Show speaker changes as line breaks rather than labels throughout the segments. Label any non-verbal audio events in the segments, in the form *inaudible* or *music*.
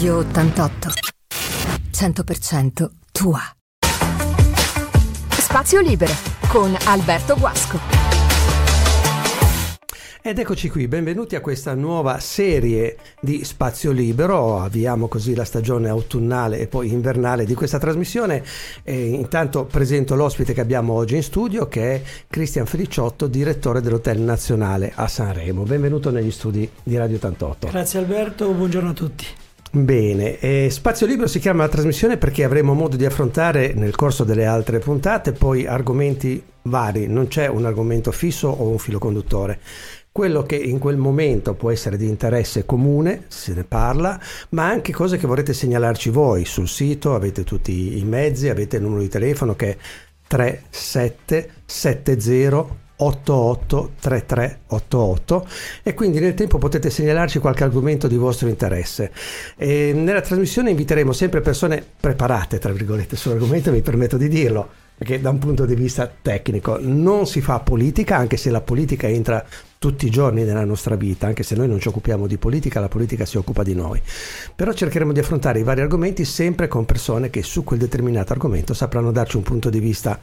Radio 88. 100% tua. Spazio libero con Alberto Guasco.
Ed eccoci qui, benvenuti a questa nuova serie di Spazio Libero. Avviamo così la stagione autunnale e poi invernale di questa trasmissione. E intanto presento l'ospite che abbiamo oggi in studio, che è Cristian Feliciotto, direttore dell'Hotel Nazionale a Sanremo. Benvenuto negli studi di Radio 88.
Grazie Alberto, buongiorno a tutti.
Bene, eh, Spazio Libero si chiama la trasmissione perché avremo modo di affrontare nel corso delle altre puntate poi argomenti vari, non c'è un argomento fisso o un filo conduttore. Quello che in quel momento può essere di interesse comune, se ne parla, ma anche cose che vorrete segnalarci voi. Sul sito, avete tutti i mezzi, avete il numero di telefono che è 3770 883388 e quindi nel tempo potete segnalarci qualche argomento di vostro interesse. E nella trasmissione inviteremo sempre persone preparate, tra virgolette, sull'argomento, mi permetto di dirlo, perché da un punto di vista tecnico non si fa politica, anche se la politica entra tutti i giorni nella nostra vita, anche se noi non ci occupiamo di politica, la politica si occupa di noi. Però cercheremo di affrontare i vari argomenti sempre con persone che su quel determinato argomento sapranno darci un punto di vista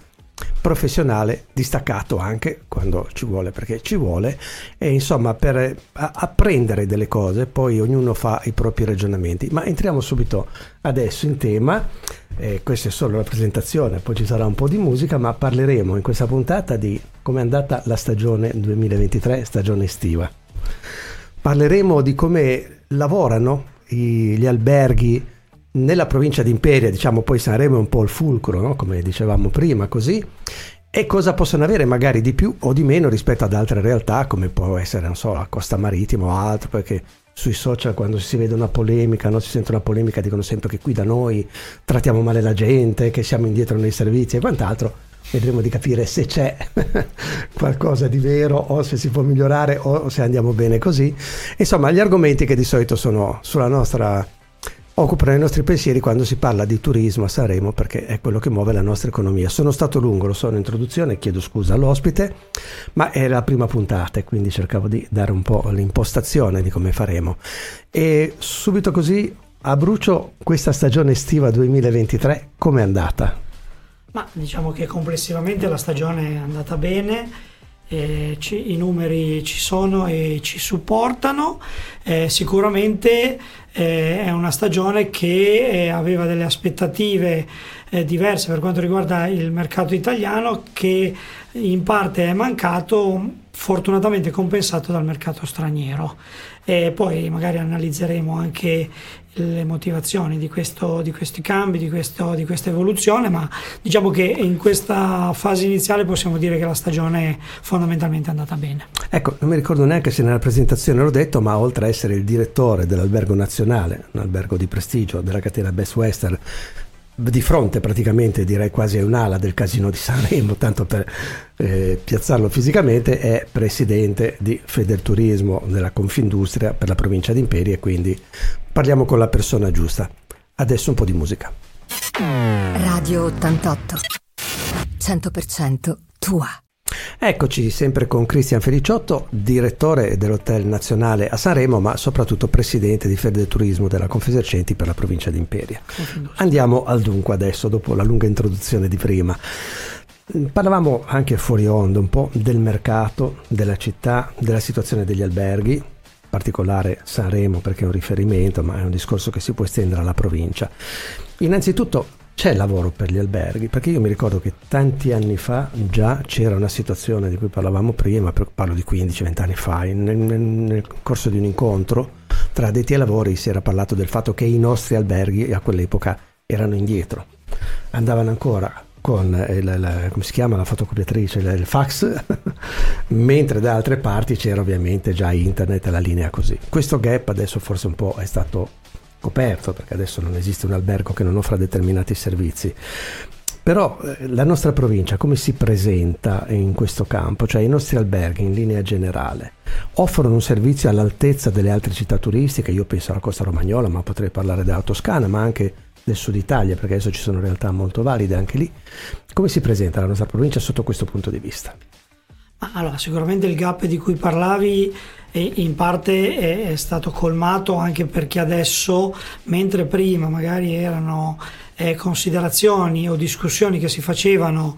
professionale distaccato anche quando ci vuole perché ci vuole. E insomma per apprendere delle cose poi ognuno fa i propri ragionamenti. Ma entriamo subito adesso in tema eh, questa è solo la presentazione poi ci sarà un po' di musica ma parleremo in questa puntata di come è andata la stagione 2023 stagione estiva. Parleremo di come lavorano i, gli alberghi nella provincia di Imperia, diciamo poi Sanremo è un po' il fulcro, no? come dicevamo prima, così, e cosa possono avere magari di più o di meno rispetto ad altre realtà come può essere, non so, la costa marittima o altro, perché sui social quando si vede una polemica, no? si sente una polemica, dicono sempre che qui da noi trattiamo male la gente, che siamo indietro nei servizi e quant'altro. Vedremo di capire se c'è *laughs* qualcosa di vero o se si può migliorare o se andiamo bene così. Insomma, gli argomenti che di solito sono sulla nostra occupano i nostri pensieri quando si parla di turismo a Sanremo perché è quello che muove la nostra economia. Sono stato lungo, lo so in introduzione, chiedo scusa all'ospite, ma è la prima puntata e quindi cercavo di dare un po' l'impostazione di come faremo. E subito così a brucio questa stagione estiva 2023 com'è andata?
Ma diciamo che complessivamente la stagione è andata bene eh, ci, i numeri ci sono e ci supportano. Eh, sicuramente eh, è una stagione che eh, aveva delle aspettative eh, diverse per quanto riguarda il mercato italiano che in parte è mancato, fortunatamente compensato dal mercato straniero. E poi magari analizzeremo anche le motivazioni di, questo, di questi cambi, di, questo, di, questa evoluzione, ma diciamo che in questa fase iniziale possiamo dire che la stagione è fondamentalmente andata bene.
Ecco, non mi ricordo neanche se nella presentazione l'ho detto, ma oltre a essere il direttore dell'albergo nazionale, un albergo di prestigio della catena Best Western, di fronte praticamente direi quasi a un'ala del casino di Sanremo, tanto per eh, piazzarlo fisicamente, è presidente di Federturismo della Confindustria per la provincia di Imperi e quindi parliamo con la persona giusta. Adesso un po' di musica.
Radio 88 100% tua.
Eccoci sempre con Cristian Feliciotto, direttore dell'Hotel Nazionale a Sanremo, ma soprattutto presidente di Fede Turismo della Confesercenti per la provincia di Imperia. Andiamo al dunque adesso, dopo la lunga introduzione di prima. Parlavamo anche fuori onda un po' del mercato, della città, della situazione degli alberghi, in particolare Sanremo perché è un riferimento, ma è un discorso che si può estendere alla provincia. Innanzitutto c'è lavoro per gli alberghi, perché io mi ricordo che tanti anni fa già c'era una situazione di cui parlavamo prima, parlo di 15-20 anni fa, nel, nel, corso di un incontro tra addetti ai lavori si era parlato del fatto che i nostri alberghi a quell'epoca erano indietro, andavano ancora con il, il, come si chiama la fotocopiatrice, il, il fax, *laughs* mentre da altre parti c'era ovviamente già internet e la linea così. Questo gap adesso forse un po' è stato coperto, perché adesso non esiste un albergo che non offra determinati servizi. Però eh, la nostra provincia come si presenta in questo campo? Cioè i nostri alberghi in linea generale offrono un servizio all'altezza delle altre città turistiche, io penso alla Costa Romagnola, ma potrei parlare della Toscana, ma anche del sud Italia, perché adesso ci sono realtà molto valide anche lì. Come si presenta la nostra provincia sotto questo punto di vista?
Allora, sicuramente il gap di cui parlavi in parte è, è stato colmato anche perché adesso, mentre prima magari erano eh, considerazioni o discussioni che si facevano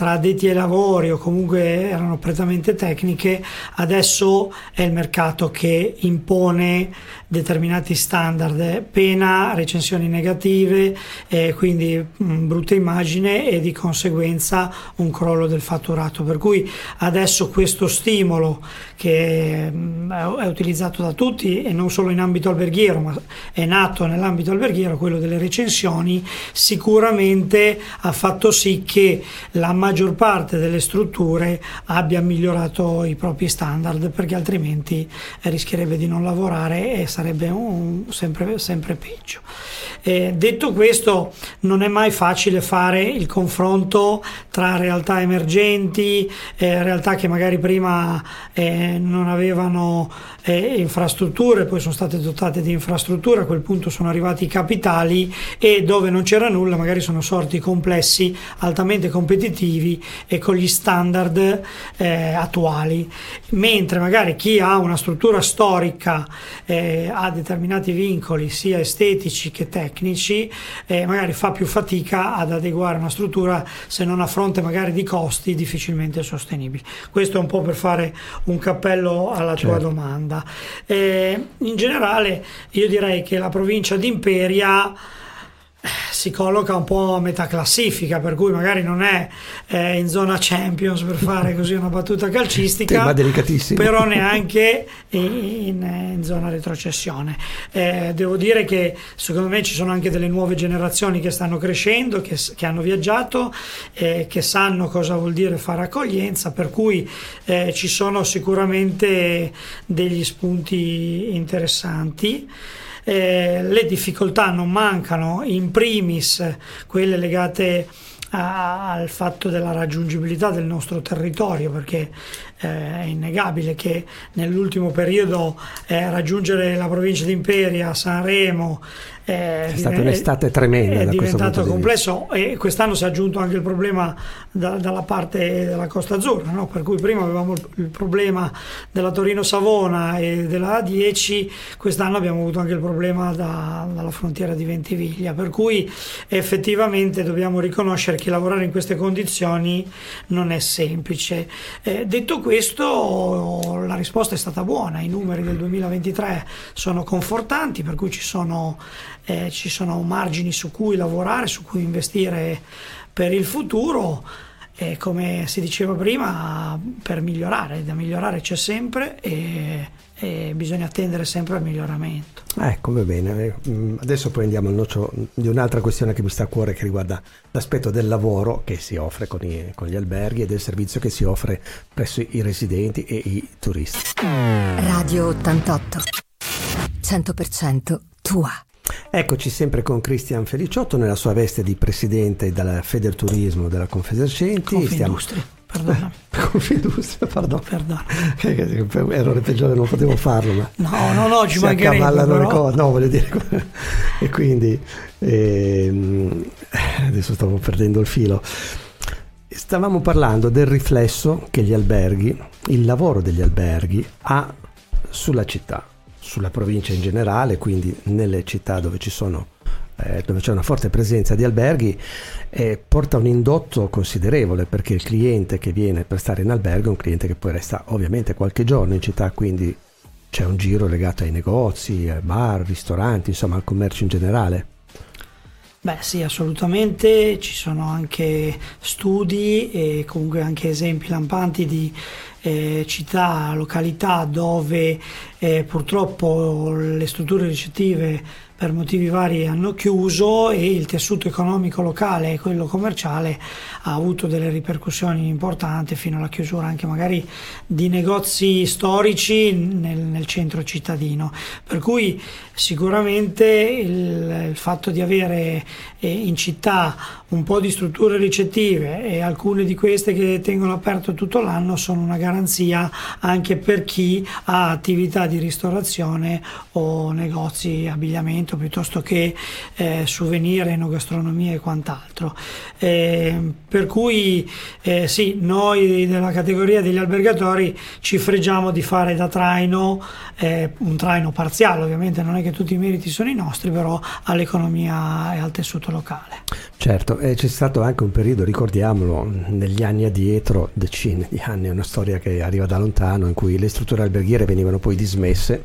tra addetti ai lavori o comunque erano prettamente tecniche, adesso è il mercato che impone determinati standard, pena recensioni negative, eh, quindi mh, mm, brutta immagine e di conseguenza un crollo del fatturato. Per cui adesso questo stimolo che mh, mm, è utilizzato da tutti e non solo in ambito alberghiero, ma è nato nell'ambito alberghiero, quello delle recensioni, sicuramente ha fatto sì che la maggior parte delle strutture abbia migliorato i propri standard perché altrimenti rischierebbe di non lavorare e sarebbe un, sempre, sempre, peggio. Eh, detto questo, non è mai facile fare il confronto tra realtà emergenti, eh, realtà che magari prima eh, non avevano eh, infrastrutture, poi sono state dotate di infrastrutture, a quel punto sono arrivati i capitali e dove non c'era nulla magari sono sorti complessi altamente competitivi e con gli standard eh, attuali, mentre magari chi ha una struttura storica eh, ha determinati vincoli sia estetici che tecnici, eh, magari fa più fatica ad adeguare una struttura se non a fronte magari di costi difficilmente sostenibili. Questo è un po' per fare un cappello alla certo. tua domanda. Eh, in generale io direi che la provincia di Imperia si colloca un po' a metà classifica, per cui magari non è eh, in zona Champions per fare così una battuta calcistica, però neanche in, in zona retrocessione. Eh, devo dire che secondo me ci sono anche delle nuove generazioni che stanno crescendo, che, che hanno viaggiato, eh, che sanno cosa vuol dire fare accoglienza, per cui eh, ci sono sicuramente degli spunti interessanti. Eh, le difficoltà non mancano, in primis quelle legate a, al fatto della raggiungibilità del nostro territorio, perché eh, è innegabile che nell'ultimo periodo eh, raggiungere la provincia di Imperia, Sanremo,
eh, è stata un'estate tremenda.
È diventato complesso e quest'anno si è aggiunto anche il problema da, dalla parte della Costa Azzurra, no? per cui prima avevamo il, il problema della Torino-Savona e della A10, quest'anno abbiamo avuto anche il problema da, dalla frontiera di Ventiviglia, per cui effettivamente dobbiamo riconoscere che lavorare in queste condizioni non è semplice. Eh, detto questo, la risposta è stata buona, i numeri del 2023 sono confortanti, per cui ci sono eh, ci sono margini su cui lavorare, su cui investire per il futuro e come si diceva prima per migliorare, da migliorare c'è sempre e, e bisogna attendere sempre al miglioramento.
Ecco, va bene. Mm, adesso poi andiamo al noccio di un'altra questione che mi sta a cuore che riguarda l'aspetto del lavoro che si offre con, i, con gli alberghi e del servizio che si offre presso i residenti e i turisti.
Radio 88 100% tua.
Eccoci sempre con Cristian Feliciotto nella sua veste di presidente della Federturismo della Confesercenti.
Confindustria, Stiamo... perdona. *laughs*
Confindustria, pardon. Perdona. Errore peggiore, non potevo farlo, ma...
No, no, no, ci si accavallano però... le cose.
No, voglio dire... *laughs* e quindi... Ehm, adesso stavo perdendo il filo. Stavamo parlando del riflesso che gli alberghi, il lavoro degli alberghi ha sulla città sulla provincia in generale, quindi nelle città dove, sono, eh, dove c'è una forte presenza di alberghi, eh, porta un indotto considerevole perché il cliente che viene per stare in albergo è un cliente che poi resta ovviamente qualche giorno in città, quindi c'è un giro legato ai negozi, bar, ristoranti, insomma al commercio in generale.
Beh sì, assolutamente, ci sono anche studi e comunque anche esempi lampanti di eh, città, località dove eh, purtroppo le strutture ricettive per motivi vari hanno chiuso e il tessuto economico locale e quello commerciale ha avuto delle ripercussioni importanti fino alla chiusura anche magari di negozi storici nel, nel centro cittadino. Per cui sicuramente il, il fatto di avere eh, in città un po' di strutture ricettive e alcune di queste che tengono aperto tutto l'anno sono una gara garanzia anche per chi ha attività di ristorazione o negozi abbigliamento piuttosto che eh, souvenir, enogastronomia e quant'altro. Eh, per cui eh, sì, noi della categoria degli albergatori ci fregiamo di fare da traino, eh, un traino parziale, ovviamente non è che tutti i meriti sono i nostri, però all'economia e al tessuto locale.
Certo, e c'è stato anche un periodo, ricordiamolo, negli anni addietro, decine di anni, è una storia che arriva da lontano, in cui le strutture alberghiere venivano poi dismesse,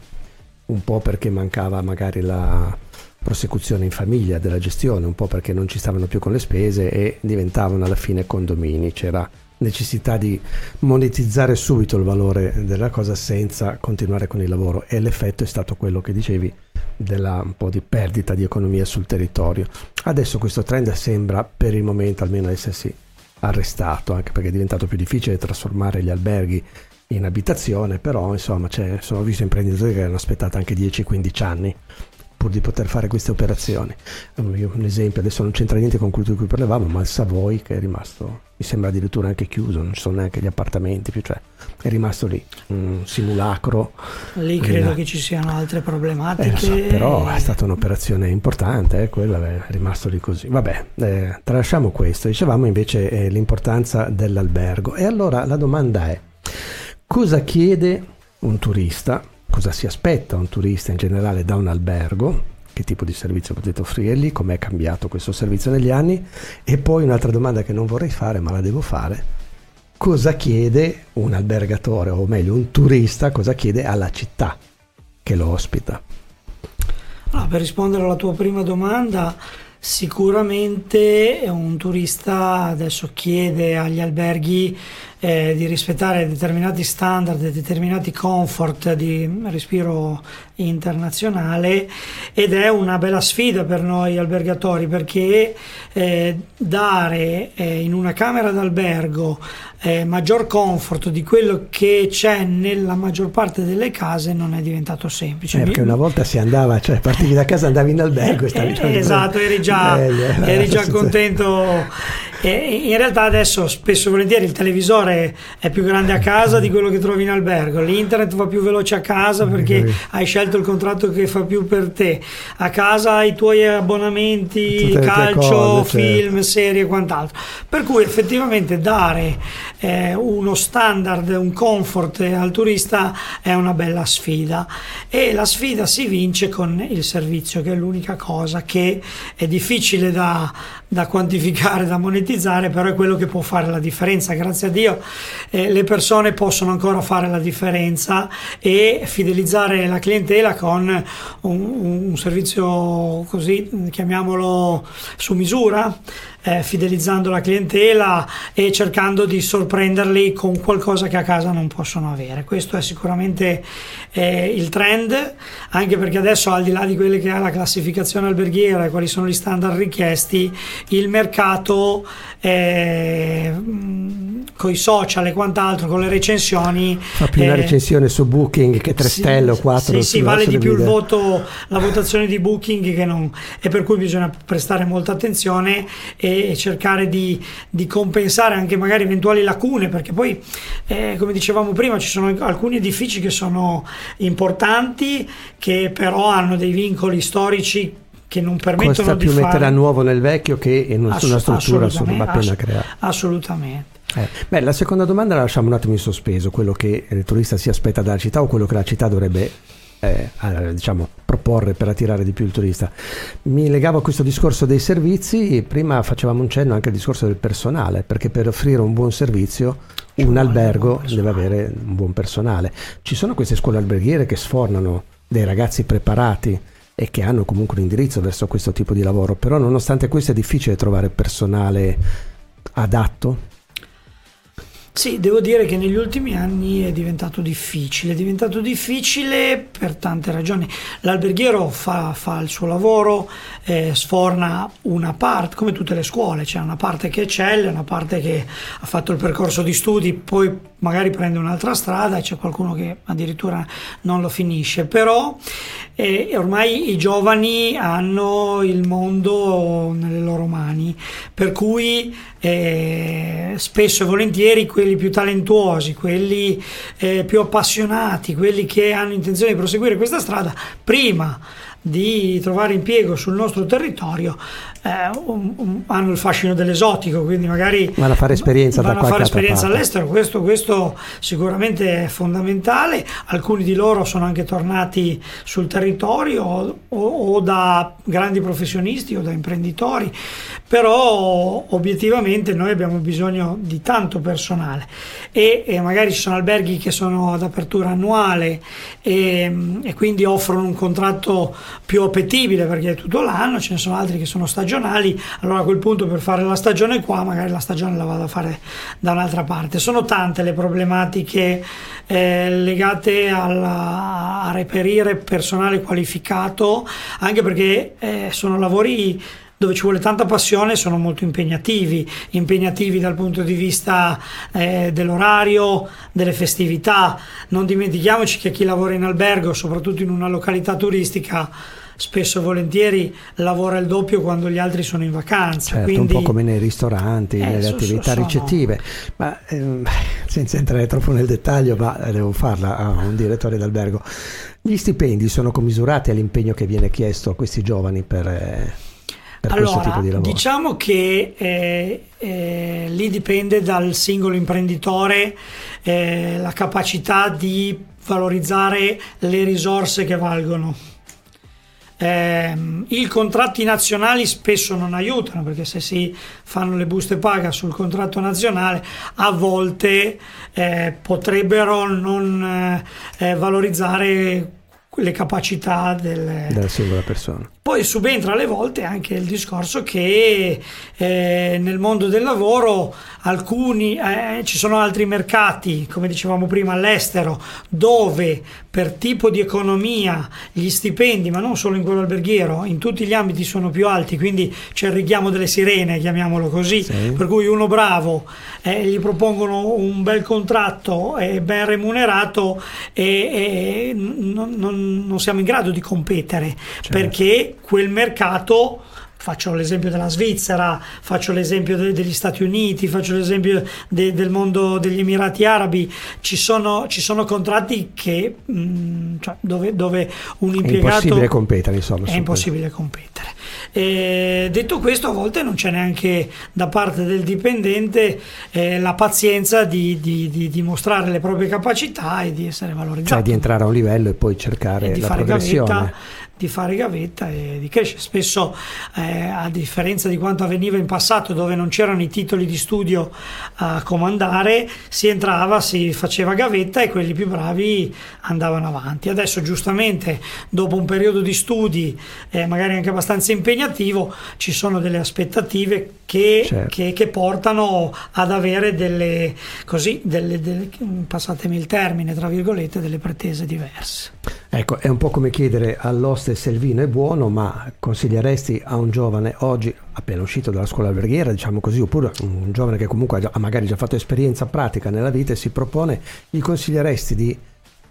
un po' perché mancava magari la prosecuzione in famiglia della gestione, un po' perché non ci stavano più con le spese e diventavano alla fine condomini, c'era necessità di monetizzare subito il valore della cosa senza continuare con il lavoro e l'effetto è stato quello che dicevi della un po' di perdita di economia sul territorio. Adesso questo trend sembra per il momento almeno essersi arrestato, anche perché è diventato più difficile trasformare gli alberghi in abitazione, però insomma sono visto imprenditori che hanno aspettato anche 10-15 anni pur di poter fare queste operazioni. Un esempio, adesso non c'entra niente con quello di cui parlavamo, ma il Savoy che è rimasto, mi sembra addirittura anche chiuso, non ci sono neanche gli appartamenti più, cioè è rimasto lì, un simulacro.
Lì credo che ci siano altre problematiche.
Eh, so, però è stata un'operazione importante, eh, quella è rimasto lì così. Vabbè, eh, tralasciamo questo, dicevamo invece eh, l'importanza dell'albergo. E allora la domanda è, cosa chiede un turista? Cosa si aspetta un turista in generale da un albergo, che tipo di servizio potete offrirgli, come è cambiato questo servizio negli anni? E poi un'altra domanda che non vorrei fare ma la devo fare, cosa chiede un albergatore o meglio un turista, cosa chiede alla città che lo ospita?
Allora, per rispondere alla tua prima domanda, sicuramente un turista adesso chiede agli alberghi eh, di rispettare determinati standard, determinati comfort di respiro internazionale ed è una bella sfida per noi albergatori perché eh, dare eh, in una camera d'albergo eh, maggior comfort di quello che c'è nella maggior parte delle case non è diventato semplice.
Eh, perché una volta si andava, cioè partivi da casa, andavi in albergo e stavi
eh, Esatto, eri già, eri già *laughs* contento. E in realtà adesso spesso e volentieri il televisore è più grande a casa di quello che trovi in albergo, l'internet va più veloce a casa perché hai scelto il contratto che fa più per te, a casa hai i tuoi abbonamenti, Tutte calcio, cose, film, certo. serie e quant'altro. Per cui effettivamente dare eh, uno standard, un comfort al turista è una bella sfida e la sfida si vince con il servizio che è l'unica cosa che è difficile da, da quantificare, da monetizzare però è quello che può fare la differenza. Grazie a Dio eh, le persone possono ancora fare la differenza e fidelizzare la clientela con un, un servizio così, chiamiamolo su misura eh, fidelizzando la clientela e cercando di sorprenderli con qualcosa che a casa non possono avere. Questo è sicuramente eh, il trend, anche perché adesso al di là di quelle che ha la classificazione alberghiera e quali sono gli standard richiesti, il mercato eh, con i social e quant'altro, con le recensioni.
Fa più eh, una recensione su Booking che 3 sì, stelle o 4.
Sì, sì, vale di più il voto, la votazione di Booking che non, e per cui bisogna prestare molta attenzione e cercare di, di compensare anche magari eventuali lacune, perché poi, eh, come dicevamo prima, ci sono alcuni edifici che sono importanti, che però hanno dei vincoli storici che non permettono
Costa
di
più
fare...
mettere a nuovo nel vecchio che in una struttura appena ass- creata.
Assolutamente.
Eh, beh, la seconda domanda la lasciamo un attimo in sospeso, quello che il turista si aspetta dalla città o quello che la città dovrebbe eh, diciamo, proporre per attirare di più il turista. Mi legavo a questo discorso dei servizi, prima facevamo un cenno anche al discorso del personale, perché per offrire un buon servizio un albergo un deve avere un buon personale. Ci sono queste scuole alberghiere che sfornano dei ragazzi preparati e che hanno comunque un indirizzo verso questo tipo di lavoro, però nonostante questo è difficile trovare personale adatto?
Sì, devo dire che negli ultimi anni è diventato difficile, è diventato difficile per tante ragioni. L'alberghiero fa, fa il suo lavoro, eh, sforna una parte, come tutte le scuole, c'è una parte che eccelle, una parte che ha fatto il percorso di studi, poi magari prende un'altra strada e c'è qualcuno che addirittura non lo finisce, però e ormai i giovani hanno il mondo nelle loro mani, per cui eh, spesso e volentieri quelli più talentuosi, quelli eh, più appassionati, quelli che hanno intenzione di proseguire questa strada, prima di trovare impiego sul nostro territorio eh, un, un, hanno il fascino dell'esotico, quindi magari
vanno a fare esperienza,
vanno a fare esperienza all'estero, questo, questo, sicuramente è fondamentale, alcuni di loro sono anche tornati sul territorio o, o da grandi professionisti o da imprenditori, però obiettivamente noi abbiamo bisogno di tanto personale. E, e magari ci sono alberghi che sono ad apertura annuale e, e quindi offrono un contratto più appetibile perché è tutto l'anno, ce ne sono altri che sono stagionali, allora a quel punto per fare la stagione qua magari la stagione la vado a fare da un'altra parte. Sono tante le problematiche eh, legate alla, a reperire personale qualificato, anche perché eh, sono lavori dove ci vuole tanta passione sono molto impegnativi, impegnativi dal punto di vista eh, dell'orario, delle festività. Non dimentichiamoci che chi lavora in albergo, soprattutto in una località turistica, spesso e volentieri lavora il doppio quando gli altri sono in vacanza.
Certo,
quindi,
un po' come nei ristoranti, eh, nelle so, attività so, ricettive. Ma ehm, *laughs* senza entrare troppo nel dettaglio, ma devo farla a un direttore d'albergo. Gli stipendi sono commisurati all'impegno che viene chiesto a questi giovani per... Eh, allora, questo tipo di lavoro?
Diciamo che eh, eh, lì dipende dal singolo imprenditore eh, la capacità di valorizzare le risorse che valgono. Eh, I contratti nazionali spesso non aiutano perché se si fanno le buste paga sul contratto nazionale a volte eh, potrebbero non eh, valorizzare le capacità del,
della singola persona.
Poi subentra alle volte anche il discorso che eh, nel mondo del lavoro alcuni, eh, ci sono altri mercati, come dicevamo prima all'estero, dove per tipo di economia gli stipendi, ma non solo in quello alberghiero, in tutti gli ambiti sono più alti, quindi c'è il richiamo delle sirene, chiamiamolo così, sì. per cui uno bravo eh, gli propongono un bel contratto e ben remunerato e, e non, non, non, siamo in grado di competere certo. perché quel mercato faccio l'esempio della Svizzera, faccio l'esempio de- degli Stati Uniti, faccio l'esempio de- del mondo degli Emirati Arabi, ci sono, ci sono contratti che, mh, mm, cioè dove, dove, un impiegato...
È impossibile competere, insomma.
È impossibile competere. E detto questo, a volte non c'è neanche da parte del dipendente eh, la pazienza di, di, di, dimostrare le proprie capacità e di essere valorizzato.
Cioè di entrare a un livello e poi cercare e la progressione. Gavetta,
di fare gavetta e di crescere. Spesso, eh, a differenza di quanto avveniva in passato, dove non c'erano i titoli di studio a comandare, si entrava, si faceva gavetta e quelli più bravi andavano avanti. Adesso, giustamente, dopo un periodo di studi, eh, magari anche abbastanza impegnativo, ci sono delle aspettative che, certo. che, che portano ad avere delle, così, delle, delle, passatemi il termine, tra virgolette, delle pretese diverse.
Ecco, è un po' come chiedere all'oste se il vino è buono, ma consiglieresti a un giovane oggi, appena uscito dalla scuola alberghiera, diciamo così, oppure un giovane che comunque ha magari già fatto esperienza pratica nella vita e si propone, gli consiglieresti di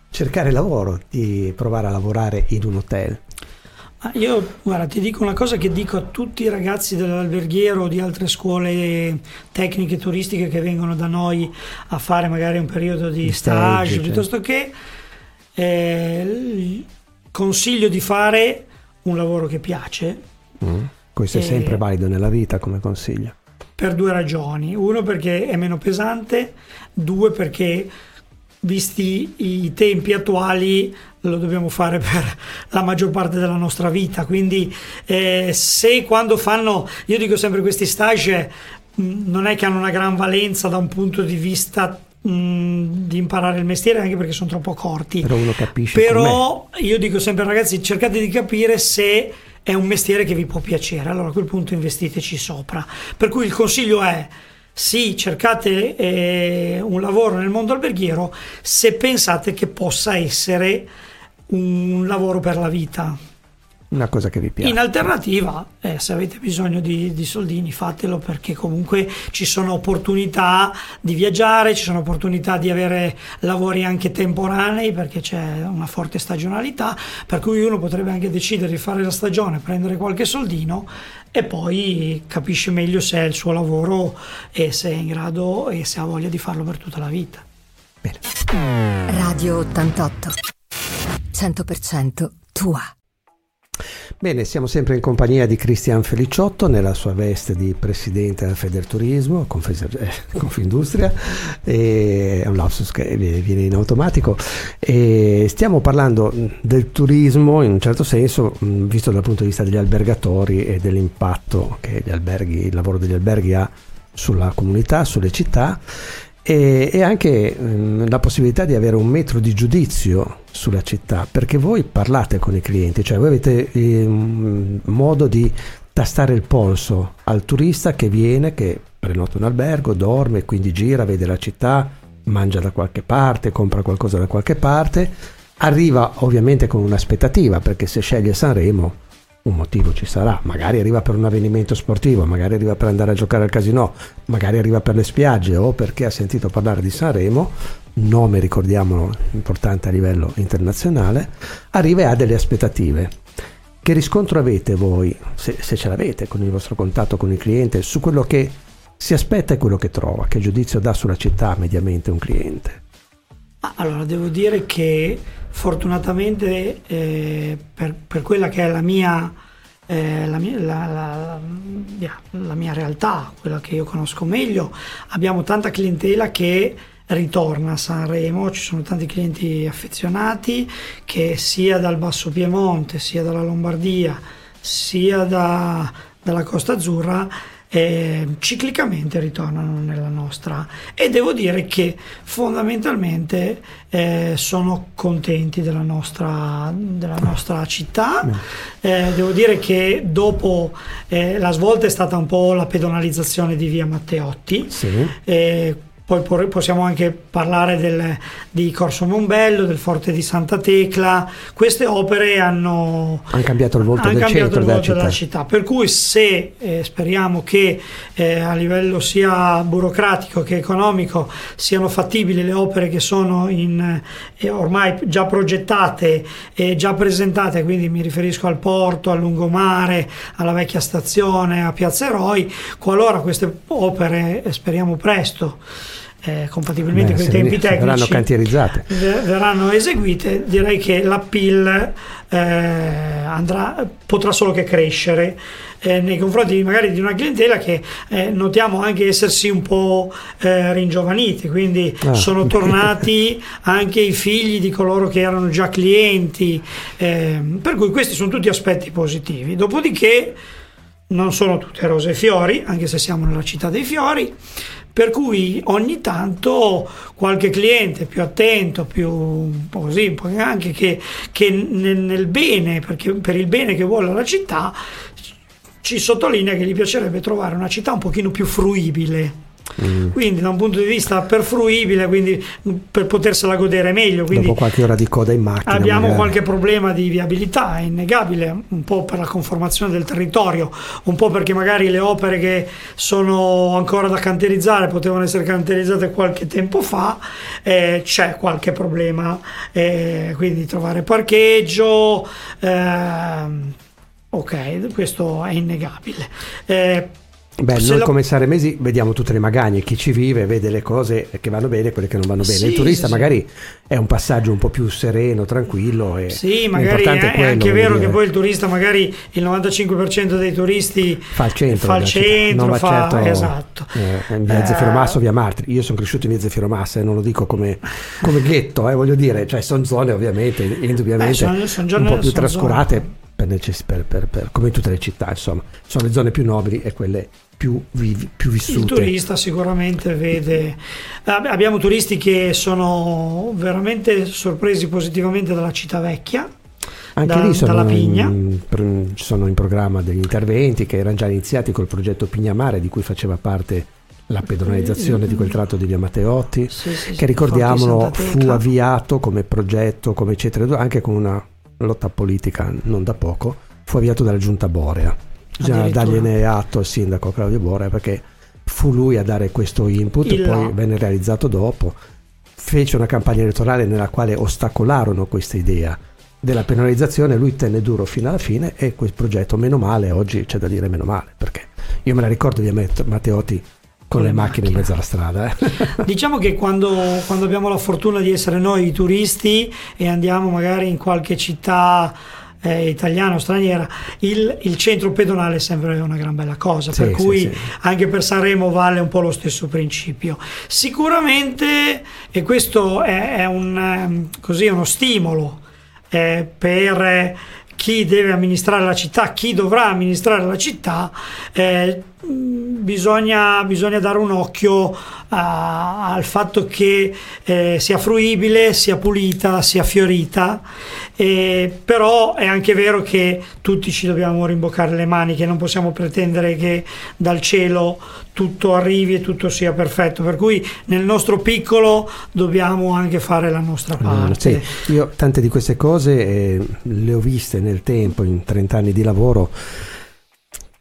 cercare lavoro, di provare a lavorare in un hotel?
Io guarda, ti dico una cosa che dico a tutti i ragazzi dell'alberghiero o di altre scuole tecniche turistiche che vengono da noi a fare magari un periodo di, di stage, stage piuttosto che eh, consiglio di fare un lavoro che piace.
Mm. Questo è sempre valido nella vita come consiglio.
Per due ragioni. Uno perché è meno pesante, due perché visti i tempi attuali lo dobbiamo fare per la maggior parte della nostra vita. Quindi eh, se quando fanno, io dico sempre questi stage mh, non è che hanno una gran valenza da un punto di vista di imparare il mestiere anche perché sono troppo corti.
Però uno capisce.
Però io dico sempre ragazzi cercate di capire se è un mestiere che vi può piacere, allora a quel punto investiteci sopra. Per cui il consiglio è sì, cercate eh, un lavoro nel mondo alberghiero se pensate che possa essere un lavoro per la vita
una cosa che vi piace.
In alternativa, eh, se avete bisogno di, di, soldini, fatelo perché comunque ci sono opportunità di viaggiare, ci sono opportunità di avere lavori anche temporanei perché c'è una forte stagionalità, per cui uno potrebbe anche decidere di fare la stagione, prendere qualche soldino e poi capisce meglio se è il suo lavoro e se è in grado e se ha voglia di farlo per tutta la vita.
Bene. Radio 88 100% tua.
Bene, siamo sempre in compagnia di Cristian Feliciotto nella sua veste di presidente del Federturismo, eh, *laughs* Confindustria, è un lapsus che viene in automatico. E stiamo parlando del turismo in un certo senso, visto dal punto di vista degli albergatori e dell'impatto che alberghi, il lavoro degli alberghi ha sulla comunità, sulle città e, e anche ehm, la possibilità di avere un metro di giudizio sulla città, perché voi parlate con i clienti, cioè voi avete ehm, modo di tastare il polso al turista che viene, che prenota un albergo, dorme, quindi gira, vede la città, mangia da qualche parte, compra qualcosa da qualche parte, arriva ovviamente con un'aspettativa, perché se sceglie Sanremo un motivo ci sarà, magari arriva per un avvenimento sportivo, magari arriva per andare a giocare al casino, magari arriva per le spiagge o perché ha sentito parlare di Sanremo, nome ricordiamolo importante a livello internazionale, arriva e ha delle aspettative. Che riscontro avete voi, se, se ce l'avete con il vostro contatto con il cliente, su quello che si aspetta e quello che trova? Che giudizio dà sulla città mediamente un cliente?
Allora, devo dire che fortunatamente eh, per, per, quella che è la mia, eh, la, mia, la, la mia realtà, quella che io conosco meglio, abbiamo tanta clientela che ritorna a Sanremo, ci sono tanti clienti affezionati che sia dal Basso Piemonte, sia dalla Lombardia, sia da, dalla Costa Azzurra eh, ciclicamente ritornano nella nostra e devo dire che fondamentalmente eh, sono contenti della nostra, della nostra città. Eh, devo dire che dopo eh, la svolta è stata un po' la pedonalizzazione di via Matteotti. Sì eh, poi possiamo anche parlare del, di Corso Mombello, del Forte di Santa Tecla. Queste opere hanno,
hanno cambiato il volto, del centro
il
della,
volto
città.
della, città. Per cui se eh, speriamo che eh, a livello sia burocratico che economico siano fattibili le opere che sono in, eh, ormai già progettate e già presentate, quindi mi riferisco al porto, al lungomare, alla vecchia stazione, a Piazza Eroi, qualora queste opere, eh, speriamo presto, eh, compatibilmente Beh, con i tempi tecnici
verranno cantierizzate.
verranno eseguite. Direi che la PIL eh, andrà, potrà solo che crescere eh, nei confronti magari di una clientela che eh, notiamo anche essersi un po' eh, ringiovaniti quindi ah. sono *laughs* tornati anche i figli di coloro che erano già clienti ehm, per cui questi sono tutti aspetti positivi. Dopodiché non sono tutte rose e fiori anche se siamo nella città dei fiori per cui ogni tanto qualche cliente più attento, più un po' così, anche che, che nel, nel, bene, per il bene che vuole la città, ci sottolinea che gli piacerebbe trovare una città un pochino più fruibile Mm. Quindi da un punto di vista per fruibile, quindi per potersela godere meglio. Quindi
Dopo qualche ora di coda in macchina.
Abbiamo magari. qualche problema di viabilità, è innegabile, un po' per la conformazione del territorio, un po' perché magari le opere che sono ancora da canterizzare potevano essere canterizzate qualche tempo fa, eh, c'è qualche problema, eh, quindi trovare parcheggio. Eh, ok, questo è innegabile. Eh,
Beh, noi la... come Saremesi vediamo tutte le magagne, chi ci vive vede le cose che vanno bene e quelle che non vanno bene. Sì, il turista sì, magari è un passaggio un po' più sereno, tranquillo. E
sì, magari è, è, anche vero dire. che poi il turista, magari il 95% dei turisti
fa il centro,
fa il centro, fa,
certo,
esatto.
Eh, via Zefiro Massa o via Martiri. Io sono cresciuto in via Zefiro Massa e non lo dico come, come ghetto, eh, voglio dire, cioè sono zone ovviamente, indubbiamente Beh, sono, sono un po' più trascurate. Per, per, per, come in tutte le città, insomma, sono le zone più nobili e quelle più, vivi, più vissute.
Il turista sicuramente vede, abbiamo turisti che sono veramente sorpresi positivamente dalla città vecchia.
Anche da, lì sono in, sono in programma degli interventi che erano già iniziati col progetto Pignamare di cui faceva parte la pedonalizzazione di quel tratto di Via Matteotti, sì, sì, che ricordiamolo fu avviato come progetto, come eccetera, anche con una lotta politica non da poco fu avviato dalla giunta Borea. Bisogna dargliene atto al sindaco Claudio Borea perché fu lui a dare questo input, Il poi là. venne realizzato dopo. Fece una campagna elettorale nella quale ostacolarono questa idea della penalizzazione, lui tenne duro fino alla fine e quel progetto, meno male, oggi c'è da dire meno male, perché io me la ricordo di Matteotti con le macchine in mezzo alla strada.
Eh. *laughs* Diciamo che quando, quando, abbiamo la fortuna di essere noi i turisti e andiamo magari in qualche città eh, italiana o straniera, il, il, centro pedonale è sempre una gran bella cosa, sì, per cui sì. anche per Sanremo vale un po' lo stesso principio. Sicuramente, e questo è, è un, ehm, così, uno stimolo eh, per chi deve amministrare la città, chi dovrà amministrare la città, eh, bisogna, bisogna, dare un occhio a, al fatto che eh, sia fruibile, sia pulita, sia fiorita, eh, però è anche vero che tutti ci dobbiamo rimboccare le maniche, non possiamo pretendere che dal cielo tutto arrivi e tutto sia perfetto, per cui nel nostro piccolo dobbiamo anche fare la nostra parte.
Sì, io tante di queste cose eh, le ho viste nel tempo, in 30 anni di lavoro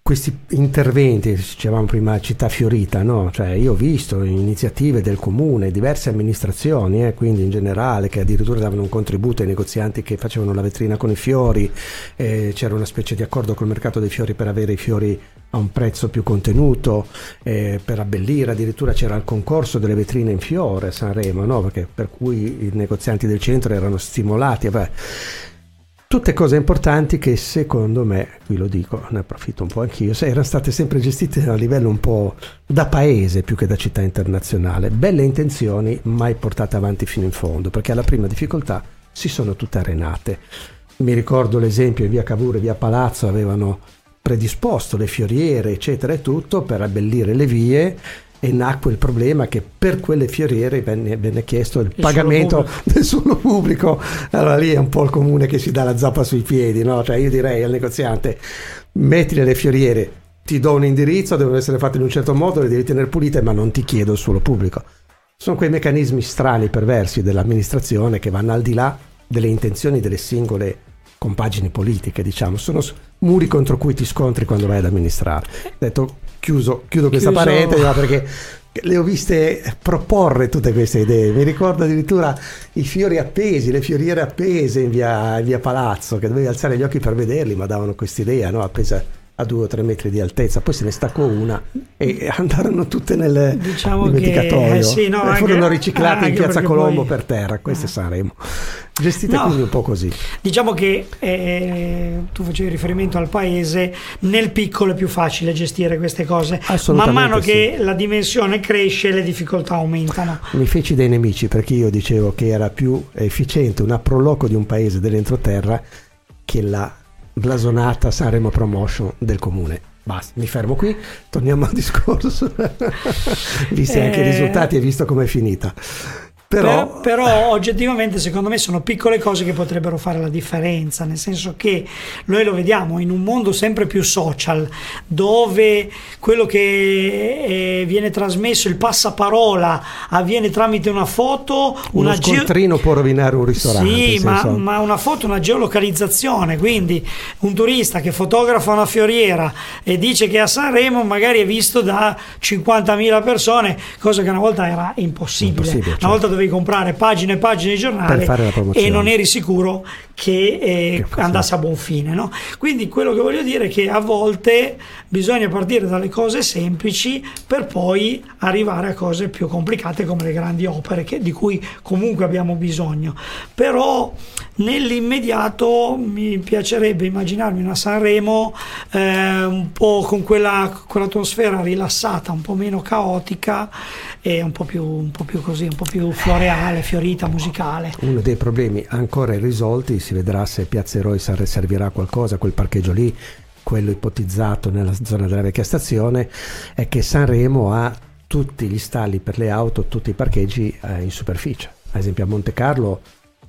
questi interventi, dicevamo prima città fiorita, no? cioè, io ho visto iniziative del comune, diverse amministrazioni, eh, quindi in generale, che addirittura davano un contributo ai negozianti che facevano la vetrina con i fiori, eh, c'era una specie di accordo col mercato dei fiori per avere i fiori a un prezzo più contenuto, eh, per abbellire, addirittura c'era il concorso delle vetrine in fiore a Sanremo, no? Perché, per cui i negozianti del centro erano stimolati. Beh, Tutte cose importanti che secondo me, qui lo dico, ne approfitto un po' anch'io, erano state sempre gestite a livello un po' da paese più che da città internazionale. Belle intenzioni, mai portate avanti fino in fondo, perché alla prima difficoltà si sono tutte arenate. Mi ricordo l'esempio in via Cavour e via Palazzo avevano predisposto le fioriere, eccetera e tutto per abbellire le vie e nacque il problema che per quelle fioriere venne, venne chiesto il, il pagamento suolo del suolo pubblico. Allora lì è un po' il comune che si dà la zappa sui piedi, no? Cioè io direi al negoziante metti le fioriere, ti do un indirizzo, devono essere fatte in un certo modo, le devi tenere pulite, ma non ti chiedo il suolo pubblico. Sono quei meccanismi strani, perversi dell'amministrazione che vanno al di là delle intenzioni delle singole compagini politiche, diciamo, sono muri contro cui ti scontri quando vai ad amministrare. Detto, chiuso, chiudo questa chiuso. parentesi, perché le ho viste proporre tutte queste idee. Mi ricordo addirittura i fiori appesi, le fioriere appese in via, in via Palazzo, che dovevi alzare gli occhi per vederli, ma davano quest'idea, no? appesa a due o tre metri di altezza, poi se ne staccò una e andarono tutte nel diciamo dimenticatoio che, eh sì, no, e furono riciclate in piazza Colombo poi... per terra, queste ah. saremo gestite no, quindi un po' così.
Diciamo che eh, tu facevi riferimento al paese, nel piccolo è più facile gestire queste cose, man mano sì. che la dimensione cresce le difficoltà aumentano.
Mi feci dei nemici perché io dicevo che era più efficiente un approloco di un paese dell'entroterra che la blasonata Sanremo Promotion del comune. Basta, mi fermo qui, torniamo al discorso. *laughs* Visti eh... anche i risultati e visto com'è finita.
Però... però... oggettivamente secondo me sono piccole cose che potrebbero fare la differenza, nel senso che noi lo vediamo in un mondo sempre più social, dove quello che eh, viene trasmesso, il passaparola, avviene tramite una foto,
uno una scontrino ge- può rovinare un ristorante.
Sì, ma, ma, una foto, una geolocalizzazione, quindi un turista che fotografa una fioriera e dice che a Sanremo magari è visto da 50.000 persone, cosa che una volta era impossibile. impossibile certo. Una volta dovevi comprare pagine e pagine di giornale e non eri sicuro che, eh, che andasse a buon fine. No? Quindi quello che voglio dire è che a volte bisogna partire dalle cose semplici per poi arrivare a cose più complicate come le grandi opere che, di cui comunque abbiamo bisogno. Però nell'immediato mi piacerebbe immaginarmi una Sanremo eh, un po' con quella, quell'atmosfera rilassata, un po' meno caotica e un po' più, un po più così, un po' più floreale, fiorita, musicale.
Uno dei problemi ancora irrisolti, si vedrà se Piazza Eroi servirà a qualcosa, quel parcheggio lì, quello ipotizzato nella zona della vecchia stazione, è che Sanremo ha tutti gli stalli per le auto, tutti i parcheggi eh, in superficie. Ad esempio a Monte Carlo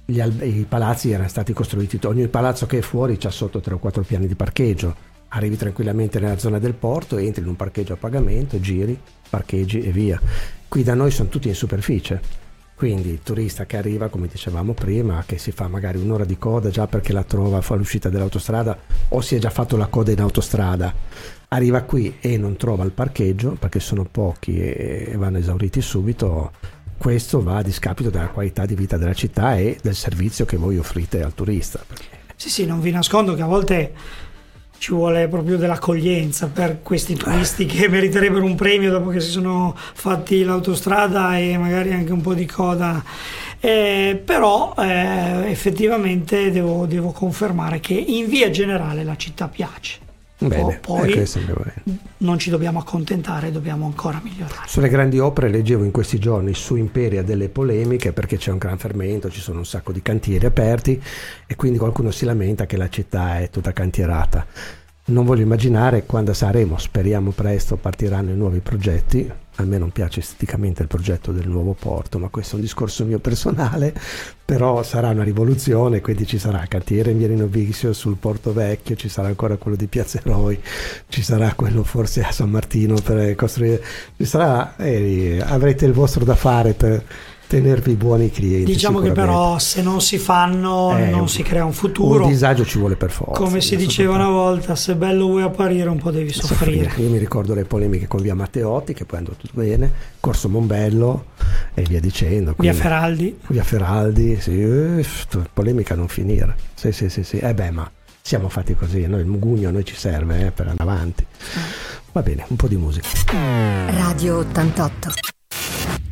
gli, i palazzi erano stati costruiti, ogni palazzo che è fuori ha sotto 3 o 4 piani di parcheggio. Arrivi tranquillamente nella zona del porto, entri in un parcheggio a pagamento, giri, parcheggi e via. Qui da noi sono tutti in superficie Quindi il turista che arriva, come dicevamo prima, che si fa magari un'ora di coda già perché la trova all'uscita dell'autostrada o si è già fatto la coda in autostrada, arriva qui e non trova il parcheggio perché sono pochi e vanno esauriti subito, questo va a discapito della qualità di vita della città e del servizio che voi offrite al turista.
Sì, sì, non vi nascondo che a volte ci vuole proprio dell'accoglienza per questi turisti che meriterebbero un premio dopo che si sono fatti l'autostrada e magari anche un po' di coda. Eh, però eh, effettivamente devo, devo confermare che in via generale la città piace.
Bene,
poi
parere.
non ci dobbiamo accontentare, dobbiamo ancora migliorare.
Sulle grandi opere leggevo in questi giorni su Imperia delle polemiche perché c'è un gran fermento, ci sono un sacco di cantieri aperti e quindi qualcuno si lamenta che la città è tutta cantierata. Non voglio immaginare quando saremo, speriamo presto, partiranno i nuovi progetti. A me non piace esteticamente il progetto del nuovo porto, ma questo è un discorso mio personale, però sarà una rivoluzione, quindi ci sarà cantiere in Vierino Vixio sul Porto Vecchio, ci sarà ancora quello di Piazza Eroi, ci sarà quello forse a San Martino per costruire, ci sarà, eh, avrete il vostro da fare per tenervi buoni clienti.
Diciamo che però se non si fanno
Eh,
non si crea un futuro.
Un disagio ci vuole per forza.
Come si diceva una volta, se bello vuoi apparire un po' devi soffrire.
Io mi ricordo le polemiche con via Matteotti, che poi andò tutto bene, Corso Mombello e via dicendo.
Via
quindi-
Feraldi.
Via Feraldi, sì, eh, polemica a non finire. Sì, sì, sì, sì. Eh beh, ma siamo fatti così, noi il mugugno a noi ci serve eh, per andare avanti. Va bene, un po' di musica.
Radio 88.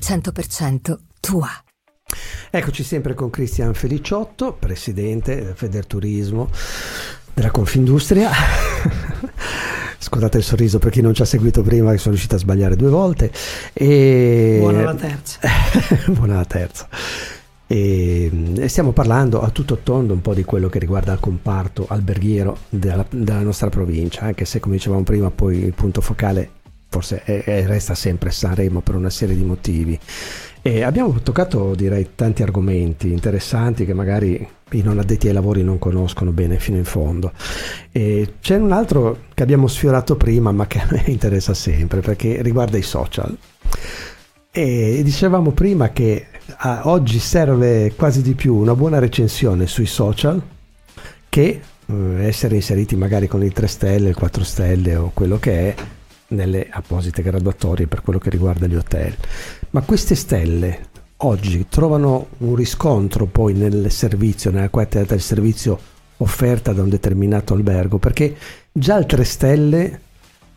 100% tua.
Eccoci sempre con Cristian Feliciotto, presidente del Federturismo della Confindustria. *laughs* Scusate il sorriso per chi non ci ha seguito prima, che sono riuscito a sbagliare due volte. E...
Buona la terza. *laughs*
Buona la terza. E, e stiamo parlando a tutto tondo un po' di quello che riguarda il comparto alberghiero della, della nostra provincia, anche se come dicevamo prima poi il punto focale forse è- è- resta sempre Sanremo per una serie di motivi. E abbiamo toccato direi tanti argomenti interessanti che magari i non addetti ai lavori non conoscono bene fino in fondo. E c'è un altro che abbiamo sfiorato prima ma che a me *laughs* interessa sempre perché riguarda i social. E dicevamo prima che oggi serve quasi di più una buona recensione sui social che eh, essere inseriti magari con il 3 stelle, il 4 stelle o quello che è nelle apposite graduatorie per quello che riguarda gli hotel. Ma queste stelle oggi trovano un riscontro poi nel servizio, nella qualità del servizio offerta da un determinato albergo, perché già 3 stelle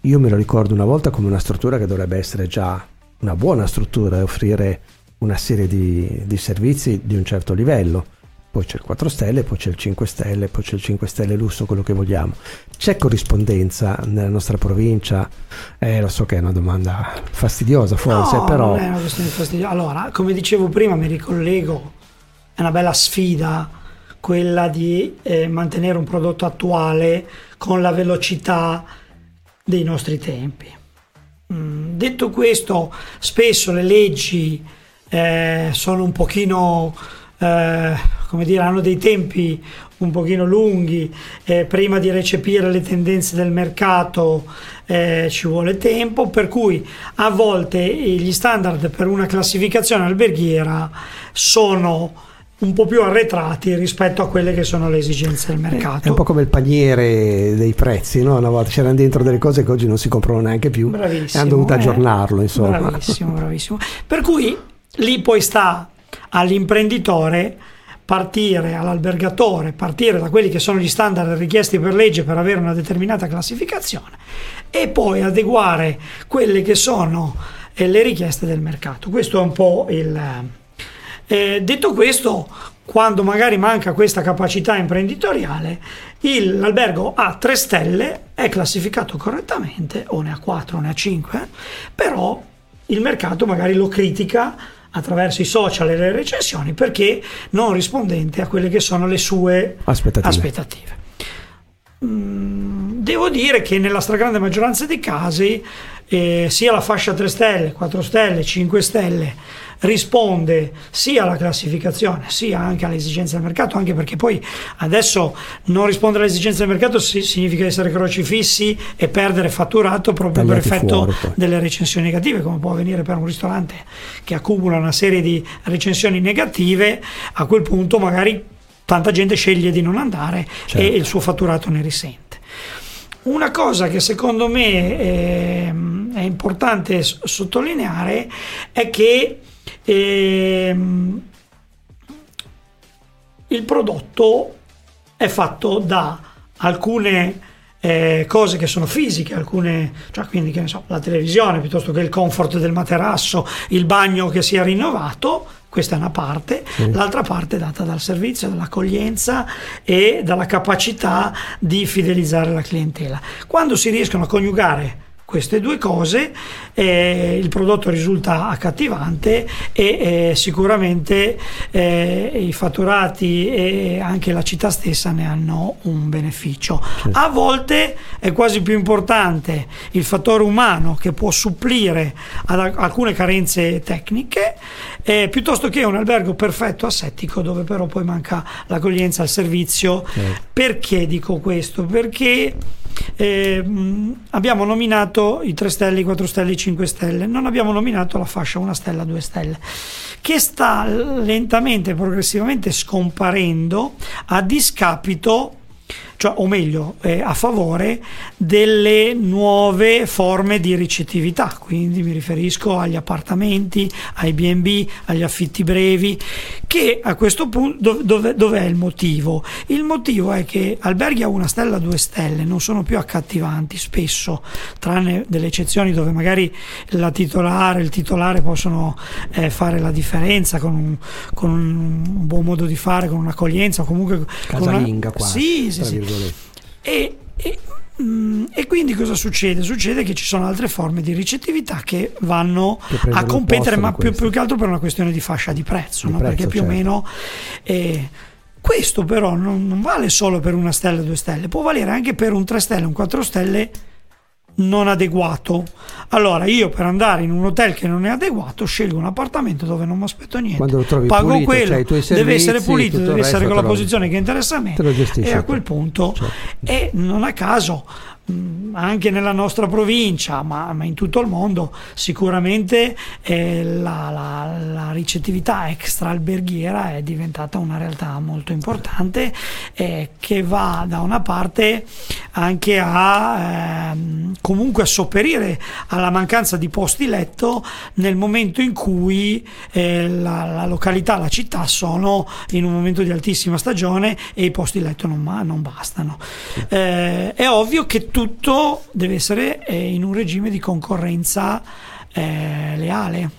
io me lo ricordo una volta come una struttura che dovrebbe essere già una buona struttura e offrire una serie di, di servizi di un certo livello. Poi c'è il 4 stelle, poi c'è il 5 stelle, poi c'è il 5 stelle lusso, quello che vogliamo. C'è corrispondenza nella nostra provincia? Eh, lo so che è una domanda fastidiosa forse,
no,
però...
non è una questione di fastidio. Allora, come dicevo prima, mi ricollego, è una bella sfida quella di eh, mantenere un prodotto attuale con la velocità dei nostri tempi. Mm, detto questo, spesso le leggi eh, sono un pochino, eh, come dire, hanno dei tempi un pochino lunghi, eh, prima di recepire le tendenze del mercato eh, ci vuole tempo, per cui a volte gli standard per una classificazione alberghiera sono un po' più arretrati rispetto a quelle che sono le esigenze del mercato.
È un po' come il paniere dei prezzi, no? Una volta c'erano dentro delle cose che oggi non si comprano neanche più
Bravissimo.
e hanno dovuto
eh.
aggiornarlo, insomma.
Bravissimo, bravissimo. Per cui lì poi sta all'imprenditore partire, all'albergatore, partire da quelli che sono gli standard richiesti per legge per avere una determinata classificazione e poi adeguare quelle che sono eh, le richieste del mercato. Questo è un po' il... eh, detto questo, quando magari manca questa capacità imprenditoriale, il- l'albergo a 3 stelle è classificato correttamente, o ne ha 4 o ne ha 5, però il mercato magari lo critica attraverso i social e le recensioni perché non rispondente a quelle che sono le sue
Aspettative.
aspettative. Mm, devo dire che nella stragrande maggioranza dei casi eh, sia la fascia 3 stelle, 4 stelle, 5 stelle risponde sia alla classificazione sia anche alle esigenze del mercato, anche perché poi adesso non rispondere alle esigenze del mercato significa essere crocifissi e perdere fatturato proprio Tagliati per effetto fuori, delle recensioni negative, come può avvenire per un ristorante che accumula una serie di recensioni negative, a quel punto magari tanta gente sceglie di non andare certo. e il suo fatturato ne risente. Una cosa che secondo me è, è importante sottolineare è che ehm, il prodotto è fatto da alcune eh, cose che sono fisiche, alcune, cioè quindi che ne so, la televisione piuttosto che il comfort del materasso, il bagno che sia rinnovato, questa è una parte, sì. l'altra parte è data dal servizio, dall'accoglienza e dalla capacità di fidelizzare la clientela. Quando si riescono a coniugare queste due cose eh, il prodotto risulta accattivante e eh, sicuramente eh, i fatturati e anche la città stessa ne hanno un beneficio. Certo. A volte è quasi più importante il fattore umano che può supplire ad alcune carenze tecniche eh, piuttosto che un albergo perfetto assettico dove però poi manca l'accoglienza al servizio. Certo. Perché dico questo? Perché eh, abbiamo nominato i 3 stelle, i 4 stelle, i 5 stelle, non abbiamo nominato la fascia 1 stella, 2 stelle, che sta lentamente, progressivamente scomparendo a discapito cioè, o meglio eh, a favore delle nuove forme di ricettività, quindi mi riferisco agli appartamenti, ai BB, agli affitti brevi, che a questo punto dove, dove, è il motivo? Il motivo è che alberghi a una stella, due stelle non sono più accattivanti spesso, tranne delle eccezioni dove magari la titolare, il titolare possono eh, fare la differenza con un, con un, buon modo di fare, con un'accoglienza, comunque
casalinga una... quasi.
Sì, sì, sì. E, e, mm, e, quindi cosa succede? Succede che ci sono altre forme di ricettività che vanno che a competere, ma più, più, che altro per una questione di fascia di prezzo, di no? prezzo perché più certo. o meno... Eh, questo però non, non, vale solo per una stella due stelle, può valere anche per un 3 stelle, un 4 stelle non adeguato. Allora io per andare in un hotel che non è adeguato scelgo un appartamento dove non mi aspetto niente. Pago
pulito,
quello,
cioè servizi,
deve essere pulito, deve essere con la posizione che interessa a me. E a quel punto, certo. e non a caso anche nella nostra provincia, ma, ma, in tutto il mondo, sicuramente eh, la, la, la, ricettività extra alberghiera è diventata una realtà molto importante eh, che va da una parte anche a eh, comunque a sopperire alla mancanza di posti letto nel momento in cui eh, la, la, località, la città sono in un momento di altissima stagione e i posti letto non, non bastano. Eh, è ovvio che tutto deve essere eh, in un regime di concorrenza eh, leale.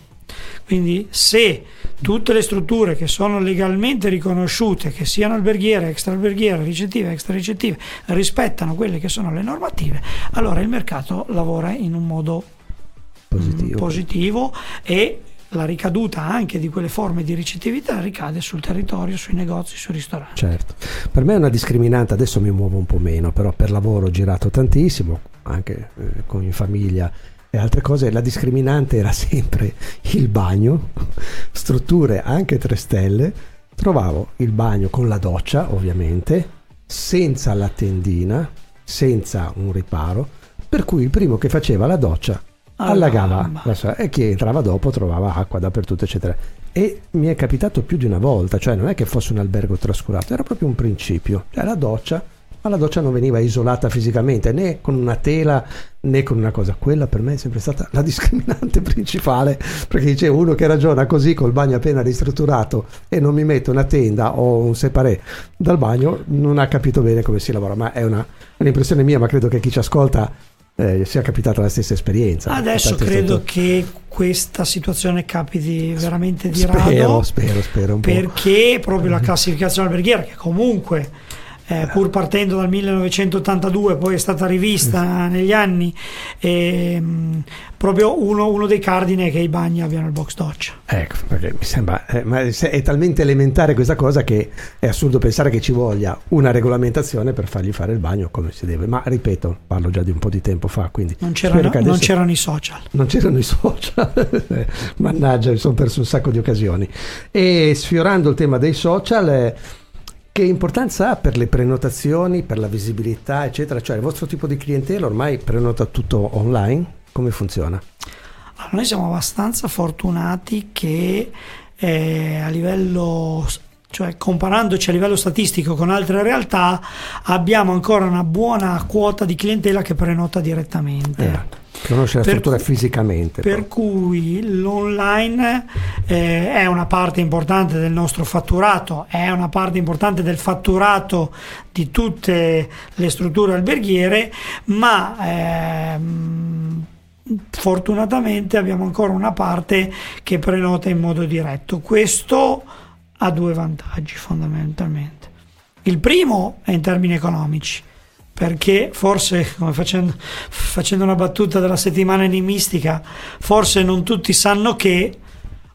Quindi se tutte le strutture che sono legalmente riconosciute, che siano alberghiere, extraalberghiere, ricettive, extraricettive, rispettano quelle che sono le normative, allora il mercato lavora in un modo positivo, positivo e la ricaduta anche di quelle forme di ricettività ricade sul territorio, sui negozi, sui ristoranti.
Certo, per me è una discriminante, adesso mi muovo un po' meno, però per lavoro ho girato tantissimo, anche eh, con in famiglia e altre cose, la discriminante era *laughs* sempre il bagno, strutture anche tre stelle, trovavo il bagno con la doccia ovviamente, senza la tendina, senza un riparo, per cui il primo che faceva la doccia allagava la, e chi entrava dopo trovava acqua dappertutto eccetera. E mi è capitato più di una volta cioè non è che fosse un albergo trascurato era proprio un principio. Cioè la doccia ma la doccia non veniva isolata fisicamente né con una tela né con una cosa. Quella per me è sempre stata la discriminante *laughs* principale perché dice uno che ragiona così col bagno appena ristrutturato e non mi mette una tenda o un separé dal bagno non ha capito bene come si lavora. Ma è una, un'impressione mia ma credo che chi ci ascolta eh, sia capitata la stessa esperienza.
Adesso credo stato... che questa situazione capiti veramente di
spero,
rado.
Spero, spero,
perché proprio la classificazione alberghiera, che comunque eh, pur partendo dal 1982, poi è stata rivista negli anni, e, mh, proprio uno, uno, dei cardini è che i bagni abbiano il box doccia.
Ecco, perché mi sembra, eh, ma è talmente elementare questa cosa che è assurdo pensare che ci voglia una regolamentazione per fargli fare il bagno come si deve. Ma ripeto, parlo già di un po' di tempo fa, quindi
non c'erano, non c'erano i social.
Non c'erano i social, *laughs* mannaggia, mi sono perso un sacco di occasioni. E sfiorando il tema dei social... Eh, che importanza ha per le prenotazioni, per la visibilità, eccetera? Cioè il vostro tipo di clientela ormai prenota tutto online? Come funziona?
Allora, noi siamo abbastanza fortunati che eh, a livello cioè comparandoci a livello statistico con altre realtà abbiamo ancora una buona quota di clientela che prenota direttamente.
Eh Conosce la per struttura fisicamente.
Per poi. cui l'online eh, è una parte importante del nostro fatturato, è una parte importante del fatturato di tutte le strutture alberghiere, ma ehm, fortunatamente abbiamo ancora una parte che prenota in modo diretto. Questo ha due vantaggi fondamentalmente. Il primo è in termini economici perché forse, come facendo, facendo una battuta della settimana enigmistica, forse non tutti sanno che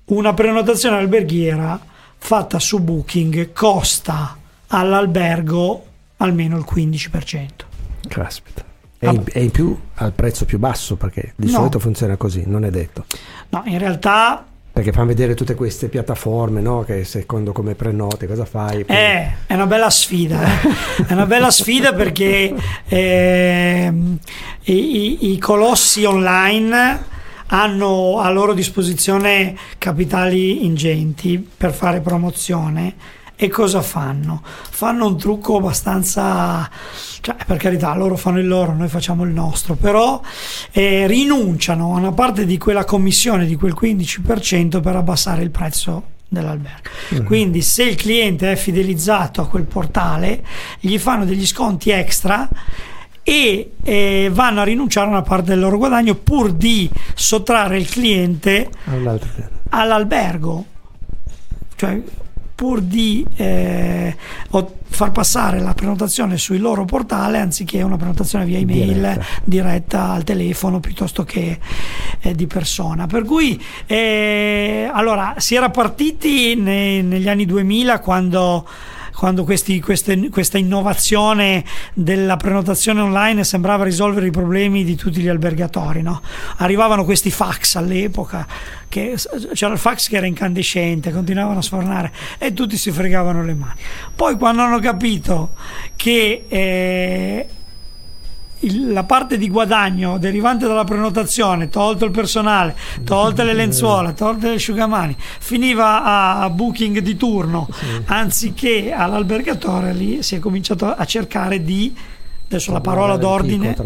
una prenotazione alberghiera fatta su Booking costa all'albergo almeno il 15%.
Caspita. E in, e in più al prezzo più basso perché di no. solito funziona così, non è detto.
No, in realtà
perché fanno vedere tutte queste piattaforme, no? Che secondo come prenoti, cosa fai?
Poi... Eh, è una bella sfida. Eh. *laughs* è una bella sfida perché eh, i, i, colossi online hanno a loro disposizione capitali ingenti per fare promozione e cosa fanno? Fanno un trucco abbastanza, cioè, per carità, loro fanno il loro, noi facciamo il nostro, però eh, rinunciano a una parte di quella commissione, di quel 15% per abbassare il prezzo dell'albergo. Mm. Quindi se il cliente è fidelizzato a quel portale, gli fanno degli sconti extra e eh, vanno a rinunciare a una parte del loro guadagno pur di sottrarre il cliente all'albergo. Cioè, pur di eh, far passare la prenotazione sul loro portale anziché una prenotazione via email diretta, diretta al telefono piuttosto che eh, di persona. Per cui eh, allora si era partiti ne, negli anni 2000 quando quando questi, queste, questa innovazione della prenotazione online sembrava risolvere i problemi di tutti gli albergatori. No? Arrivavano questi fax all'epoca, che, c'era il fax che era incandescente, continuavano a sfornare e tutti si fregavano le mani. Poi quando hanno capito che eh, il, la parte di guadagno derivante dalla prenotazione, tolto il personale, tolte le lenzuola, tolte le asciugamani, finiva a, a booking di turno, sì. anziché all'albergatore lì si è cominciato a cercare di adesso la parola d'ordine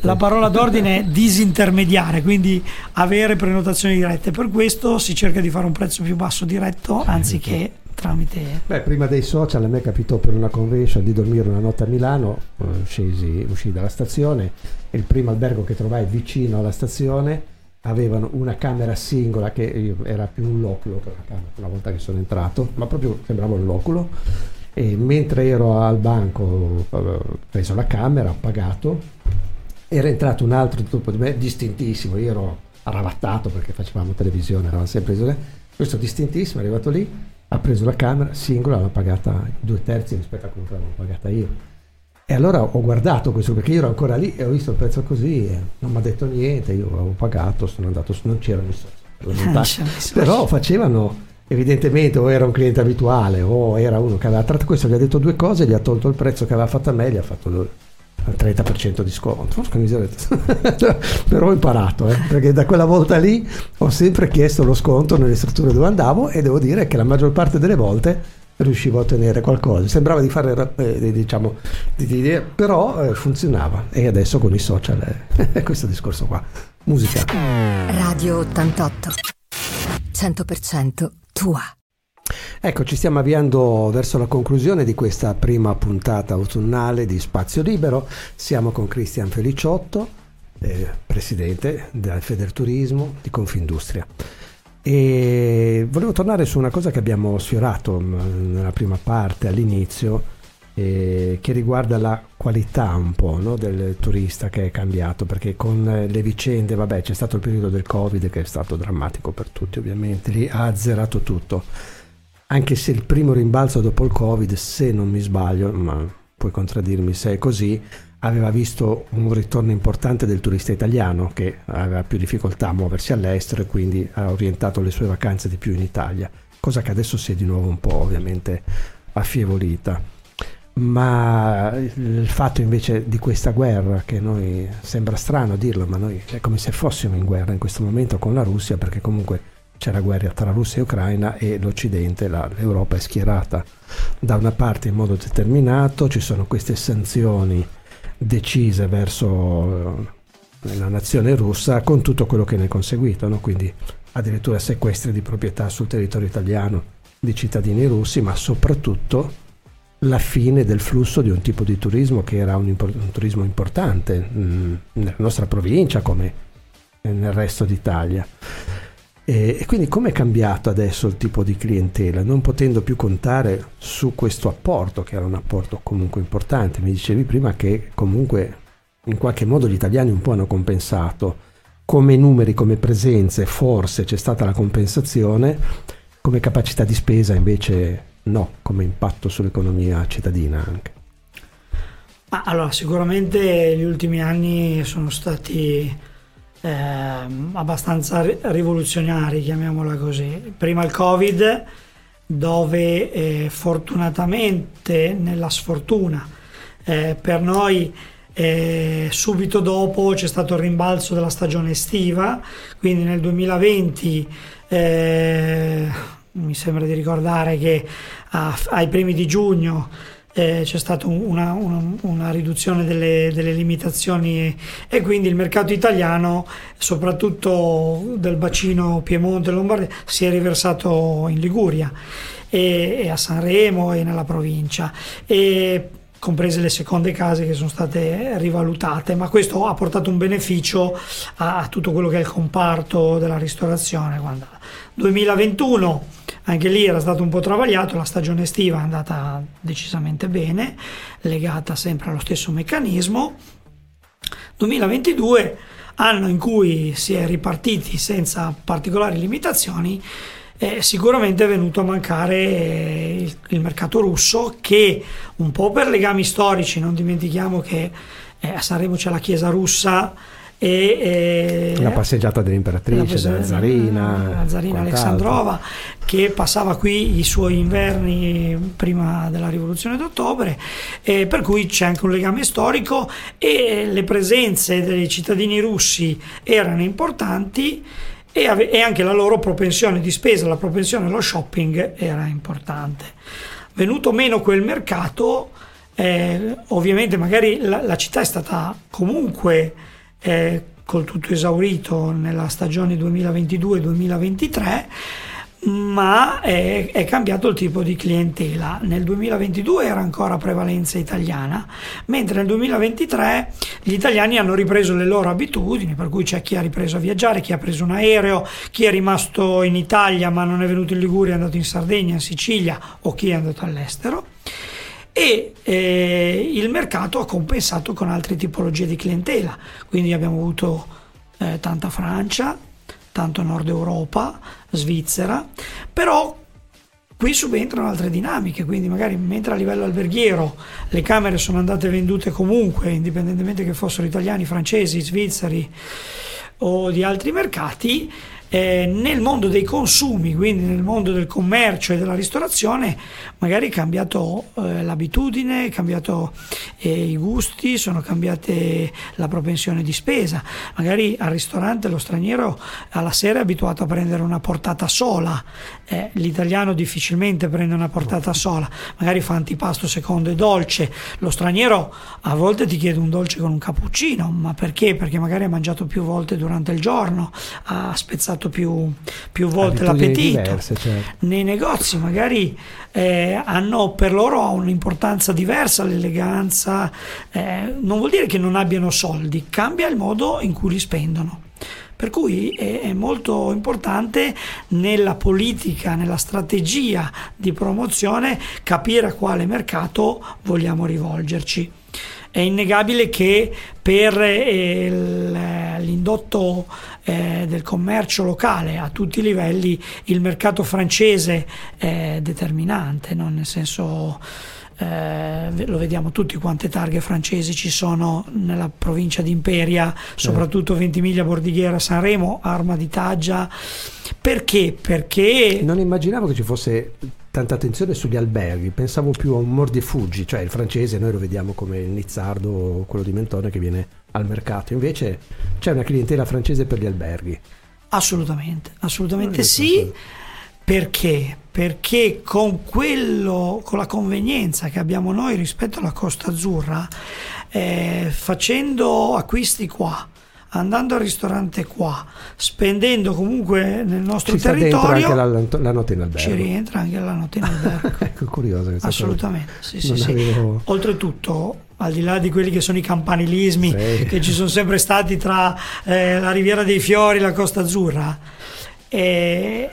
la parola d'ordine è disintermediare quindi avere prenotazioni dirette per questo si cerca di fare un prezzo più basso diretto anziché tramite...
Beh, prima dei social a me capitò per una convention di dormire una notte a Milano, eh, scesi, uscì dalla stazione il primo albergo che trovai vicino alla stazione avevano una camera singola che era più un loculo che una camera una volta che sono entrato, ma proprio sembrava un loculo. E mentre ero al banco ho preso la camera, ho pagato, era entrato un altro dopo di me distintissimo, io ero arravattato perché facevamo televisione, eravamo sempre isole. Questo distintissimo è arrivato lì, ha preso la camera singola, l'ha pagata due terzi rispetto a come l'avevo pagata io. E allora ho guardato questo perché io ero ancora lì e ho visto il prezzo così e non mi ha detto niente, io avevo pagato, sono andato, non c'erano i soldi. Però facevano evidentemente o era un cliente abituale o era uno che aveva tratto questo, gli ha detto due cose, gli ha tolto il prezzo che aveva fatto a me, gli ha fatto al 30% di sconto. *laughs* Però ho imparato, eh, perché da quella volta lì ho sempre chiesto lo sconto nelle strutture dove andavo e devo dire che la maggior parte delle volte riuscivo a ottenere qualcosa. Sembrava di fare, eh, diciamo, di, di, però eh, funzionava. E adesso con i social è *laughs* eh, questo discorso qua. Musica.
Radio 88. 100% tua.
Ecco, ci stiamo avviando verso la conclusione di questa prima puntata autunnale di Spazio Libero. Siamo con Cristian Feliciotto, eh, presidente del Federturismo di Confindustria. E volevo tornare su una cosa che abbiamo sfiorato mm, nella prima parte, all'inizio, eh, che riguarda la qualità un po' no, del turista che è cambiato, perché con le vicende, vabbè c'è stato il periodo del Covid che è stato drammatico per tutti ovviamente, lì ha azzerato tutto, anche se il primo rimbalzo dopo il Covid, se non mi sbaglio, ma puoi contraddirmi se è così, aveva visto un ritorno importante del turista italiano che aveva più difficoltà a muoversi all'estero e quindi ha orientato le sue vacanze di più in Italia, cosa che adesso si è di nuovo un po' ovviamente affievolita. Ma il fatto invece di questa guerra, che noi sembra strano dirlo, ma noi è come se fossimo in guerra in questo momento con la Russia, perché comunque c'è la guerra tra Russia e Ucraina e l'Occidente, la, l'Europa è schierata da una parte in modo determinato, ci sono queste sanzioni decise verso eh, la nazione russa con tutto quello che ne è conseguito, no? quindi addirittura sequestri di proprietà sul territorio italiano di cittadini russi, ma soprattutto la fine del flusso di un tipo di turismo che era un, impor- un turismo importante mh, mm, nella nostra provincia come nel resto d'Italia. E, e quindi come è cambiato adesso il tipo di clientela, non potendo più contare su questo apporto, che era un apporto comunque importante? Mi dicevi prima che comunque in qualche modo gli italiani un po' hanno compensato, come numeri, come presenze, forse c'è stata la compensazione, come capacità di spesa invece no, come impatto sull'economia cittadina anche?
Ma allora, sicuramente gli ultimi anni sono stati eh, abbastanza rivoluzionari, chiamiamola così. Prima il Covid, dove eh, fortunatamente, nella sfortuna, eh, per noi eh, subito dopo c'è stato il rimbalzo della stagione estiva, quindi nel 2020 eh, mi sembra di ricordare che a, ai primi di giugno eh, c'è stata una, una, una, riduzione delle, delle, limitazioni e quindi il mercato italiano, soprattutto del bacino Piemonte e Lombardia, si è riversato in Liguria e, e a Sanremo e nella provincia. E comprese le seconde case che sono state rivalutate, ma questo ha portato un beneficio a, a tutto quello che è il comparto della ristorazione. 2021 anche lì era stato un po' travagliato, la stagione estiva è andata decisamente bene, legata sempre allo stesso meccanismo. 2022, anno in cui si è ripartiti senza particolari limitazioni, eh, sicuramente è venuto a mancare il, il, mercato russo che un po' per legami storici, non dimentichiamo che eh, a Sanremo c'è la chiesa russa, e,
la passeggiata dell'imperatrice, della zarina,
la zarina Alessandrova, che passava qui i suoi inverni prima della rivoluzione d'ottobre, eh, per cui c'è anche un legame storico e le presenze dei cittadini russi erano importanti e, ave- e anche la loro propensione di spesa, la propensione allo shopping era importante. Venuto meno quel mercato, eh, ovviamente magari la, la città è stata comunque è col tutto esaurito nella stagione 2022-2023 ma è, è, cambiato il tipo di clientela. Nel 2022 era ancora prevalenza italiana, mentre nel 2023 gli italiani hanno ripreso le loro abitudini, per cui c'è chi ha ripreso a viaggiare, chi ha preso un aereo, chi è rimasto in Italia ma non è venuto in Liguria, è andato in Sardegna, in Sicilia o chi è andato all'estero e eh, il mercato ha compensato con altre tipologie di clientela, quindi abbiamo avuto eh, tanta Francia, tanto Nord Europa, Svizzera, però qui subentrano altre dinamiche, quindi magari mentre a livello alberghiero le camere sono andate vendute comunque, indipendentemente che fossero italiani, francesi, svizzeri o di altri mercati, eh, nel mondo dei consumi, quindi nel mondo del commercio e della ristorazione, magari è cambiato eh, l'abitudine, è cambiato eh, i gusti, sono cambiate la propensione di spesa. Magari al ristorante lo straniero alla sera è abituato a prendere una portata sola, eh, l'italiano difficilmente prende una portata sola, magari fa antipasto secondo e dolce. Lo straniero a volte ti chiede un dolce con un cappuccino, ma perché? Perché magari ha mangiato più volte durante il giorno, ha spezzato alzato più, più volte l'appetito. Diverse, certo. Nei negozi magari eh, hanno per loro un'importanza diversa l'eleganza, eh, non vuol dire che non abbiano soldi, cambia il modo in cui li spendono. Per cui è, è molto importante nella politica, nella strategia di promozione capire a quale mercato vogliamo rivolgerci. È innegabile che per eh, l'indotto eh, del commercio locale a tutti i livelli il mercato francese è determinante, no? nel senso eh, lo vediamo tutti quante targhe francesi ci sono nella provincia di Imperia, soprattutto Ventimiglia, Bordighera, Sanremo, Arma di Taggia. Perché? Perché...
Non immaginavo che ci fosse tanta attenzione sugli alberghi, pensavo più a un mordifuggi, cioè il francese noi lo vediamo come il nizzardo o quello di Mentone che viene al mercato, invece c'è una clientela francese per gli alberghi.
Assolutamente, assolutamente sì. Perché? Perché con, quello, con la convenienza che abbiamo noi rispetto alla Costa Azzurra, eh, facendo acquisti qua, andando al ristorante qua, spendendo comunque nel nostro
Ci
territorio,
anche la, la, notte in albergo.
Ci rientra anche la notte in *laughs* albergo.
ecco, curioso.
Assolutamente, sì, sì, sì. Avevo... Oltretutto, al di là di quelli che sono i campanilismi sì. che ci sono sempre stati tra eh, la Riviera dei Fiori e la Costa Azzurra, eh,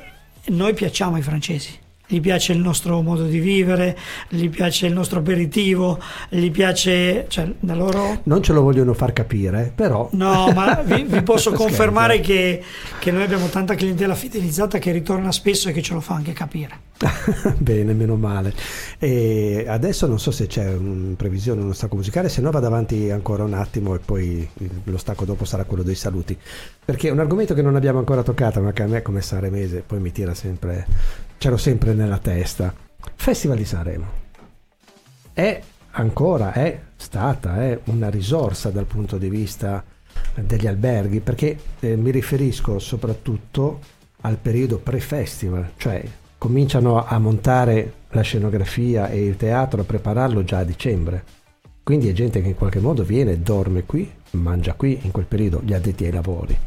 noi piacciamo ai francesi gli piace il nostro modo di vivere, gli piace il nostro aperitivo, gli piace... Cioè, da loro...
Non ce lo vogliono far capire, però...
No, ma vi, vi *laughs* posso confermare che, che, noi abbiamo tanta clientela fidelizzata che ritorna spesso e che ce lo fa anche capire. *laughs*
Bene, meno male. E adesso non so se c'è una previsione, uno stacco musicale, se no vado avanti ancora un attimo e poi lo stacco dopo sarà quello dei saluti. Perché è un argomento che non abbiamo ancora toccato, ma che a me come saremese poi mi tira sempre ce l'ho sempre nella testa. Festival di Sanremo è ancora, è stata è una risorsa dal punto di vista degli alberghi perché eh, mi riferisco soprattutto al periodo pre-festival, cioè cominciano a montare la scenografia e il teatro, a prepararlo già a dicembre. Quindi è gente che in qualche modo viene, dorme qui, mangia qui in quel periodo, gli addetti ai lavori.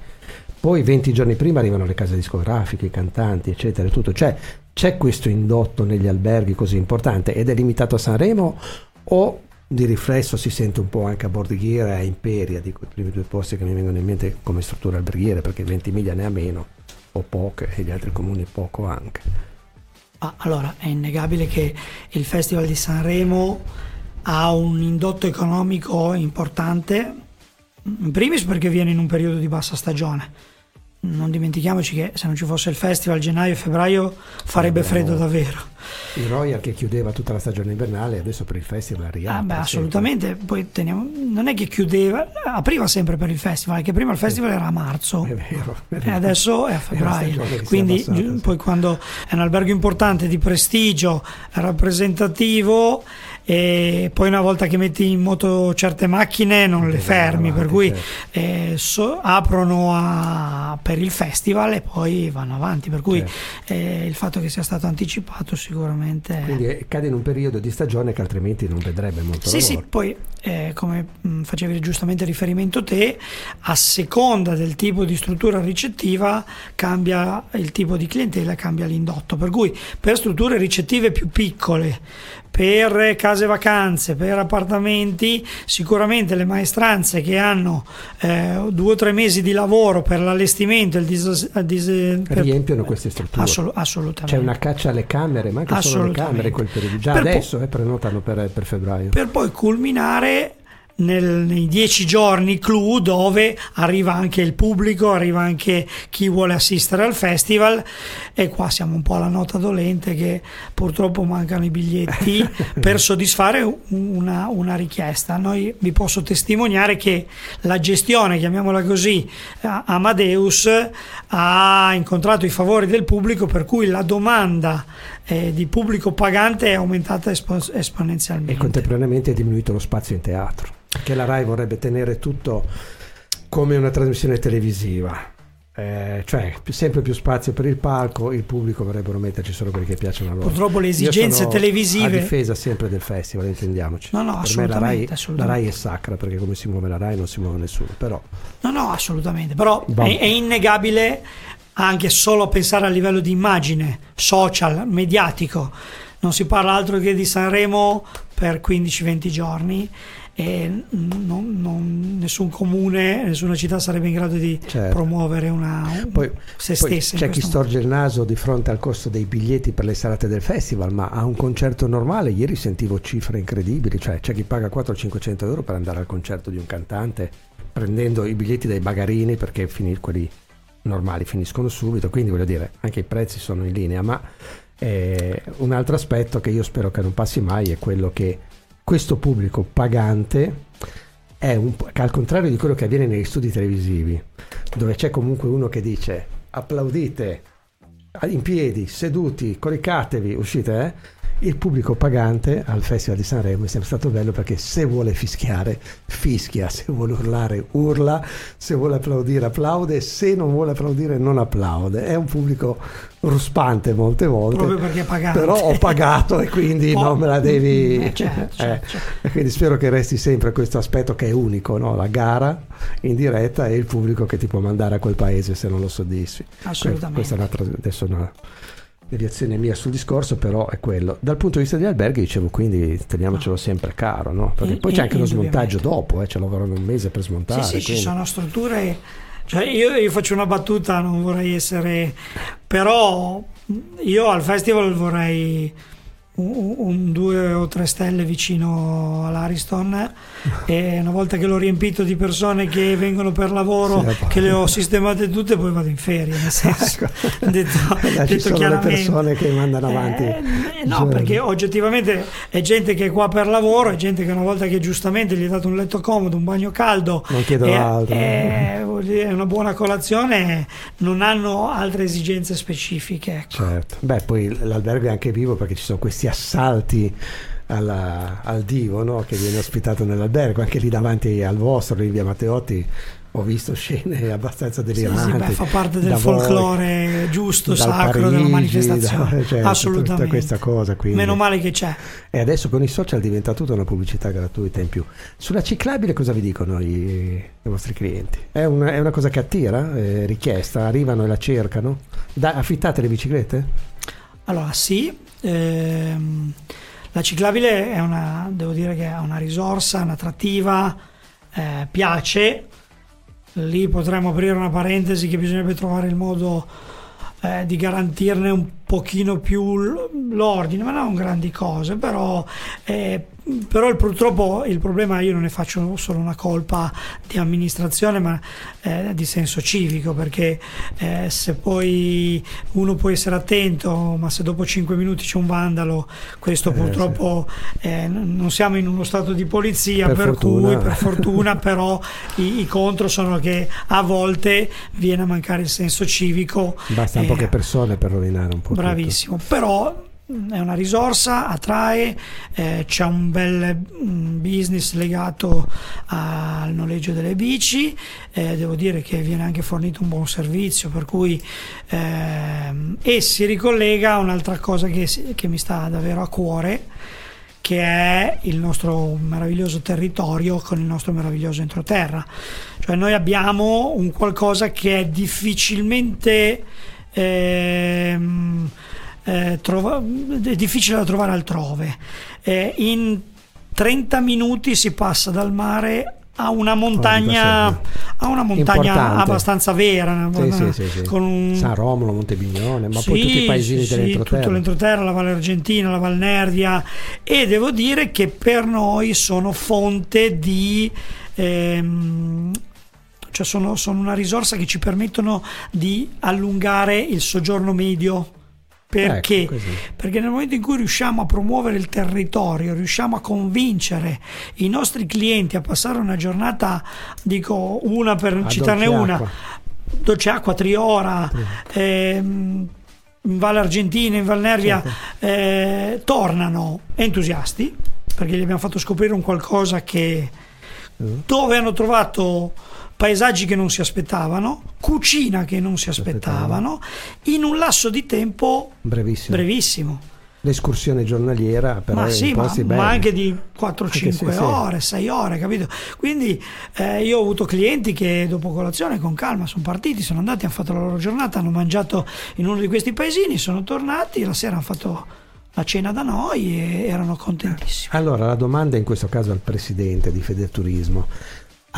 Poi 20 giorni prima arrivano le case discografiche, i cantanti, eccetera, tutto. Cioè c'è questo indotto negli alberghi così importante ed è limitato a Sanremo o di riflesso si sente un po' anche a Bordighiera e a Imperia, dico i primi due posti che mi vengono in mente come struttura alberghiere, perché 20 miglia ne ha meno o poche e gli altri comuni poco anche.
Ah, allora, è innegabile che il Festival di Sanremo ha un indotto economico importante in primis perché viene in un periodo di bassa stagione. Non dimentichiamoci che se non ci fosse il festival gennaio e febbraio farebbe freddo davvero.
Il Royal che chiudeva tutta la stagione invernale adesso per il festival riapre.
Ah beh, assolutamente, poi teniamo, non è che chiudeva, apriva sempre per il festival, che prima il festival era a marzo
è vero, è vero.
e adesso è a febbraio. Quindi poi quando è un albergo importante di prestigio, rappresentativo e poi una volta che metti in moto certe macchine non le fermi, avanti, per cui certo. eh, so, aprono a, per il festival e poi vanno avanti, per cui certo. eh, il fatto che sia stato anticipato sicuramente...
Quindi eh, cade in un periodo di stagione che altrimenti non vedrebbe molto
sì,
lavoro.
Sì, poi eh, come mm, facevi giustamente riferimento te, a seconda del tipo di struttura ricettiva cambia il tipo di clientela, cambia l'indotto, per cui per strutture ricettive più piccole, per case vacanze, per appartamenti, sicuramente le maestranze che hanno eh, due o tre mesi di lavoro per l'allestimento, il dis- dis-
per... riempiono queste strutture.
Assol- assolutamente.
C'è una caccia alle camere, ma anche solo le camere quel periodo. Già per adesso po- eh, prenotano per, per febbraio.
Per poi culminare nel, nei dieci giorni clou dove arriva anche il pubblico, arriva anche chi vuole assistere al festival e qua siamo un po' alla nota dolente che purtroppo mancano i biglietti *laughs* per soddisfare una, una, richiesta. Noi vi posso testimoniare che la gestione, chiamiamola così, Amadeus ha incontrato i favori del pubblico per cui la domanda eh, di pubblico pagante è aumentata espo- esponenzialmente.
E contemporaneamente è diminuito lo spazio in teatro che la RAI vorrebbe tenere tutto come una trasmissione televisiva. Eh, cioè sempre più spazio per il palco, il pubblico vorrebbero metterci solo quelli che piacciono a loro.
Purtroppo le esigenze televisive.
A difesa sempre del festival, intendiamoci.
No, no, per me
la
RAI,
la RAI, è sacra perché come si muove la RAI non si muove nessuno. Però...
No, no, assolutamente. Però è, è innegabile anche solo pensare a livello di immagine, social, mediatico. Non si parla altro che di Sanremo per 15-20 giorni e non, non, nessun comune, nessuna città sarebbe in grado di certo. promuovere una,
poi,
se
poi
stessa.
C'è chi storge il naso di fronte al costo dei biglietti per le serate del festival, ma a un concerto normale ieri sentivo cifre incredibili, cioè c'è chi paga 400-500 euro per andare al concerto di un cantante prendendo i biglietti dai bagarini perché finì, quelli normali finiscono subito, quindi voglio dire anche i prezzi sono in linea, ma eh, un altro aspetto che io spero che non passi mai è quello che questo pubblico pagante è un, al contrario di quello che avviene negli studi televisivi, dove c'è comunque uno che dice applaudite in piedi, seduti, coricatevi, uscite, eh? il pubblico pagante al Festival di Sanremo è sempre stato bello perché se vuole fischiare, fischia, se vuole urlare, urla, se vuole applaudire, applaude, se non vuole applaudire, non applaude. È un pubblico ruspante molte volte.
Proprio perché pagato.
Però ho pagato e quindi *laughs* po- non me la devi... Eh, certo, certo, eh. certo. quindi spero che resti sempre questo aspetto che è unico, no? la gara in diretta e il pubblico che ti può mandare a quel paese se non lo soddisfi.
Assolutamente.
Questa è un'altra... Adesso una deviazione mia sul discorso, però è quello. Dal punto di vista degli alberghi, dicevo, quindi teniamocelo sempre caro, no? Perché in, poi c'è anche lo smontaggio dopo, eh, ce lavoreranno un mese per smontare.
Sì, sì, ci sono strutture. Cioè io, io, faccio una battuta, non vorrei essere. però io al festival vorrei un, un, due o tre stelle vicino all'Ariston e una volta che l'ho riempito di persone che vengono per lavoro sì, che le ho sistemate tutte poi vado in ferie nel senso
ecco. *laughs* detto, *laughs* detto le persone che mandano avanti
eh, no giorni. perché oggettivamente è gente che è qua per lavoro è gente che una volta che giustamente gli è dato un letto comodo un bagno caldo
non chiedono altro
è, è una buona colazione non hanno altre esigenze specifiche ecco.
certo beh poi l'albergo è anche vivo perché ci sono questi assalti alla, al divo no? che viene ospitato nell'albergo, anche lì davanti al vostro, in via Matteotti, ho visto scene abbastanza deliranti. Sì, sì, beh,
fa parte del folklore voi, giusto, sacro Parigi, della manifestazione. Da, *laughs* cioè, Assolutamente.
Tutta questa cosa. Quindi.
Meno male che c'è.
E adesso con i social diventa tutta una pubblicità gratuita in più. Sulla ciclabile cosa vi dicono i, i vostri clienti? È una, è una, cosa che attira? È richiesta? Arrivano e la cercano? Da, affittate le biciclette?
Allora sì, ehm, la ciclabile è una, devo dire che è una risorsa, un'attrattiva, eh, piace, lì potremmo aprire una parentesi che bisognerebbe trovare il modo eh, di garantirne un pochino più l'ordine, ma non grandi cose, però eh, però purtroppo il problema io non ne faccio solo una colpa di amministrazione ma eh, di senso civico perché eh, se poi uno può essere attento ma se dopo 5 minuti c'è un vandalo questo eh, purtroppo sì. Eh, non siamo in uno stato di polizia per, per fortuna. cui per fortuna *laughs* però i, i, contro sono che a volte viene a mancare il senso civico
basta poche persone per rovinare un po'
bravissimo però è una risorsa, attrae, eh, c'è un bel mm, business legato al noleggio delle bici, eh, devo dire che viene anche fornito un buon servizio, per cui ehm, e si ricollega a un'altra cosa che, che mi sta davvero a cuore, che è il nostro meraviglioso territorio con il nostro meraviglioso entroterra. Cioè noi abbiamo un qualcosa che è difficilmente... Ehm, eh, trova, è difficile da trovare altrove. Eh, in 30 minuti si passa dal mare a una montagna, a una montagna abbastanza vera
sì, sì, sì, sì. Con un... San Romolo, Montebignone ma poi tutti i paesini sì, dell'entroterra
tutto l'entroterra, la Valle Argentina, la Val Nervia e devo dire che per noi sono fonte di ehm, cioè sono, sono una risorsa che ci permettono di allungare il soggiorno medio perché? Ecco, Perché nel momento in cui riusciamo a promuovere il territorio, riusciamo a convincere i nostri clienti a passare una giornata, dico una per a citarne una, acqua. dolce acqua, Triora, sì. ehm, in Val Argentina, in Val Nervia, certo. eh, tornano entusiasti perché gli abbiamo fatto scoprire un qualcosa che mm. dove hanno trovato paesaggi che non si aspettavano, cucina che non si aspettavano, in un lasso di tempo brevissimo. brevissimo.
L'escursione giornaliera però
ma, sì, ma, ma, anche di 4-5 sì, ore, 6 ore, capito? Quindi eh, io ho avuto clienti che dopo colazione con calma sono partiti, sono andati, hanno fatto la loro giornata, hanno mangiato in uno di questi paesini, sono tornati, la sera hanno fatto la cena da noi e erano contentissimi.
Allora la domanda in questo caso al presidente di Federturismo.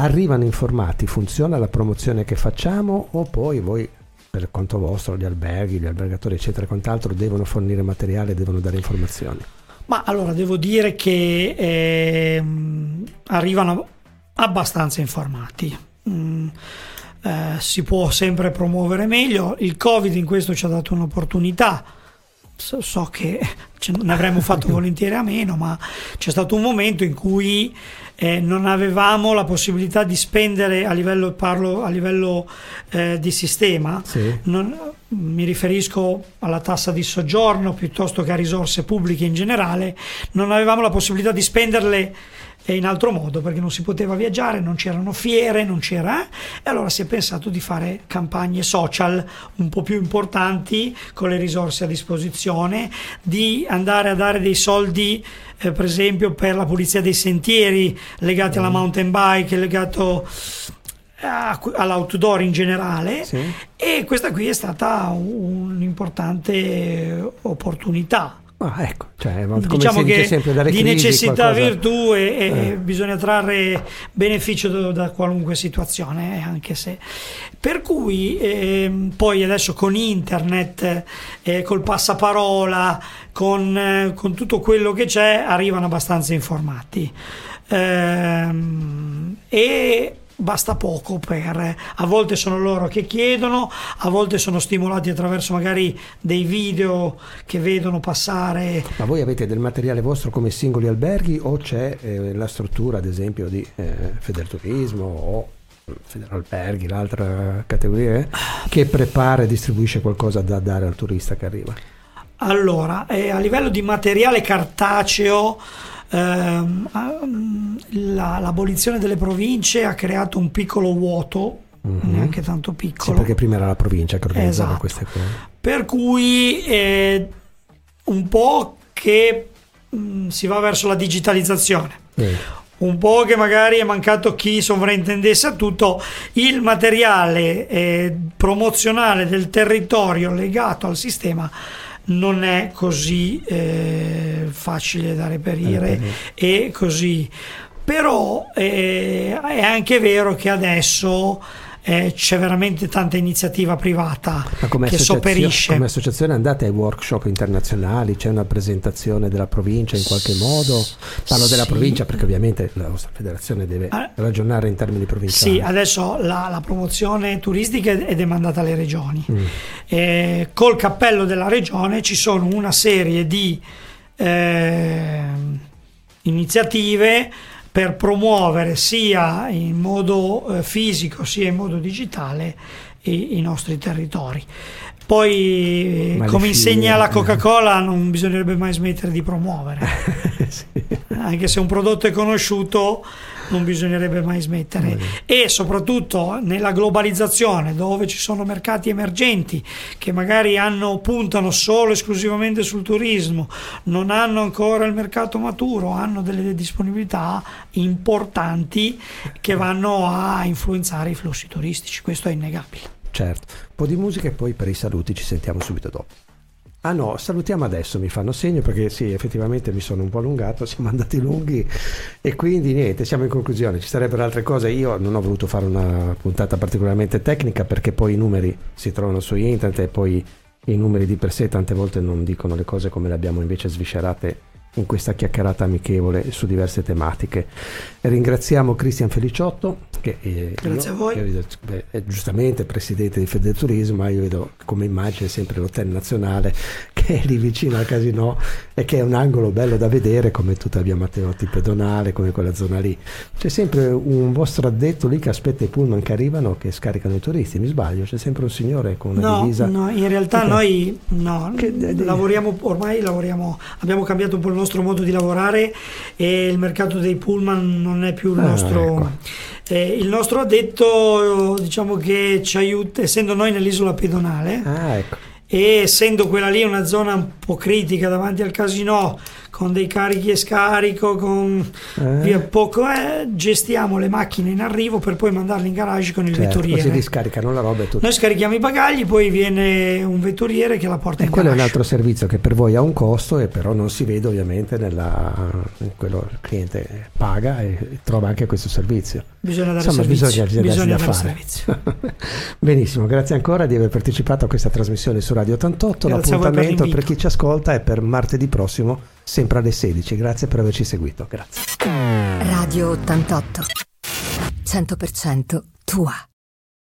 Arrivano informati, funziona la promozione che facciamo o poi voi per conto vostro gli alberghi, gli albergatori eccetera quant'altro devono fornire materiale, devono dare informazioni?
Ma allora devo dire che eh, arrivano abbastanza informati. Mm, eh, si può sempre promuovere meglio. Il Covid in questo ci ha dato un'opportunità. So, so che ne avremmo fatto *laughs* volentieri a meno, ma c'è stato un momento in cui eh, non avevamo la possibilità di spendere a livello, parlo a livello eh, di sistema, sì. non, mi riferisco alla tassa di soggiorno piuttosto che a risorse pubbliche in generale, non avevamo la possibilità di spenderle in altro modo perché non si poteva viaggiare, non c'erano fiere, non c'era e allora si è pensato di fare campagne social un po' più importanti con le risorse a disposizione, di andare a dare dei soldi eh, per esempio per la pulizia dei sentieri legati mm. alla mountain bike, legato all'outdoor in generale sì. e questa qui è stata un'importante opportunità
Ah, ecco, cioè,
diciamo che di necessità qualcosa... virtù e, e eh. bisogna trarre beneficio da, da qualunque situazione, eh, anche se. Per cui eh, poi adesso con internet, eh, col passaparola, con, eh, con, tutto quello che c'è, arrivano abbastanza informati. Ehm, e basta poco per a volte sono loro che chiedono a volte sono stimolati attraverso magari dei video che vedono passare.
Ma voi avete del materiale vostro come singoli alberghi o c'è eh, la struttura ad esempio di eh, Federturismo o Federalberghi l'altra categoria eh, che prepara e distribuisce qualcosa da dare al turista che arriva?
Allora eh, a livello di materiale cartaceo ehm, la, l'abolizione delle province ha creato un piccolo vuoto, mm-hmm. neanche tanto piccolo.
Sì, perché prima era la provincia che organizzava esatto. queste cose.
Per cui eh, un po' che mh, mm, si va verso la digitalizzazione. Eh un po' che magari è mancato chi sovraintendesse a tutto il materiale eh, promozionale del territorio legato al sistema non è così eh, facile da reperire e così. Però eh, è anche vero che adesso eh, c'è veramente tanta iniziativa privata che sopperisce.
Come associazione andate ai workshop internazionali, c'è una presentazione della provincia in qualche modo? Parlo sì. della provincia perché ovviamente la vostra federazione deve ah, ragionare in termini provinciali.
Sì, adesso la, la promozione turistica è demandata alle regioni. Mm. Eh, col cappello della regione ci sono una serie di eh, iniziative per promuovere sia in modo eh, fisico sia in modo digitale i, i nostri territori. Poi, Ma come insegna la Coca-Cola, non bisognerebbe mai smettere di promuovere. *laughs* sì. Anche se un prodotto è conosciuto, non bisognerebbe mai smettere. E soprattutto nella globalizzazione, dove ci sono mercati emergenti che magari hanno, puntano solo esclusivamente sul turismo, non hanno ancora il mercato maturo, hanno delle disponibilità importanti che vanno a influenzare i flussi turistici. Questo è innegabile.
Certo, un po' di musica e poi per i saluti ci sentiamo subito dopo. Ah no, salutiamo adesso, mi fanno segno perché sì, effettivamente mi sono un po' allungato, *laughs* siamo andati lunghi e quindi niente, siamo in conclusione, ci sarebbero altre cose, io non ho voluto fare una puntata particolarmente tecnica perché poi i numeri si trovano su internet e poi i numeri di per sé tante volte non dicono le cose come le abbiamo invece sviscerate in questa chiacchierata amichevole su diverse tematiche. Ringraziamo Cristian Feliciotto che
eh, Grazie io, a voi. Vedo,
beh, è giustamente presidente di Federturismo, ma io vedo come immagine sempre l'hotel nazionale *laughs* che è lì vicino al casino e che è un angolo bello da vedere come tutta via Matteotti pedonale, come quella zona lì. C'è sempre un vostro addetto lì che aspetta i pullman che arrivano che scaricano i turisti, mi sbaglio? C'è sempre un signore con una
no,
divisa.
No, in realtà okay. noi no, che, lavoriamo ormai lavoriamo, abbiamo cambiato un po' il nostro modo di lavorare e il mercato dei pullman non è più il ah, nostro ecco. Eh, il nostro addetto diciamo che ci aiuta, essendo noi nell'isola pedonale
ah, ecco.
e essendo quella lì una zona un po' critica davanti al casino con dei carichi e scarico, con
Eh.
via poco, eh, gestiamo le macchine in arrivo per poi mandarle in garage con il
Certo,
vetturiere.
così riscaricano la roba e tutto.
Noi scarichiamo i bagagli, poi viene un vetturiere che la porta
E
in
quello è un
garage.
altro servizio che per voi ha un costo e però non si vede ovviamente nella quello il cliente paga e trova anche questo servizio.
Bisogna dare
Insomma,
servizio.
bisogna,
Bisogna
da
dare
fare.
servizio. *laughs*
Benissimo, grazie ancora di aver partecipato a questa trasmissione su Radio 88.
Grazie per
L'appuntamento per,
l'invito.
chi ci ascolta è per martedì prossimo, sempre alle 16. Grazie per averci seguito. Grazie.
Radio 88. 100% tua.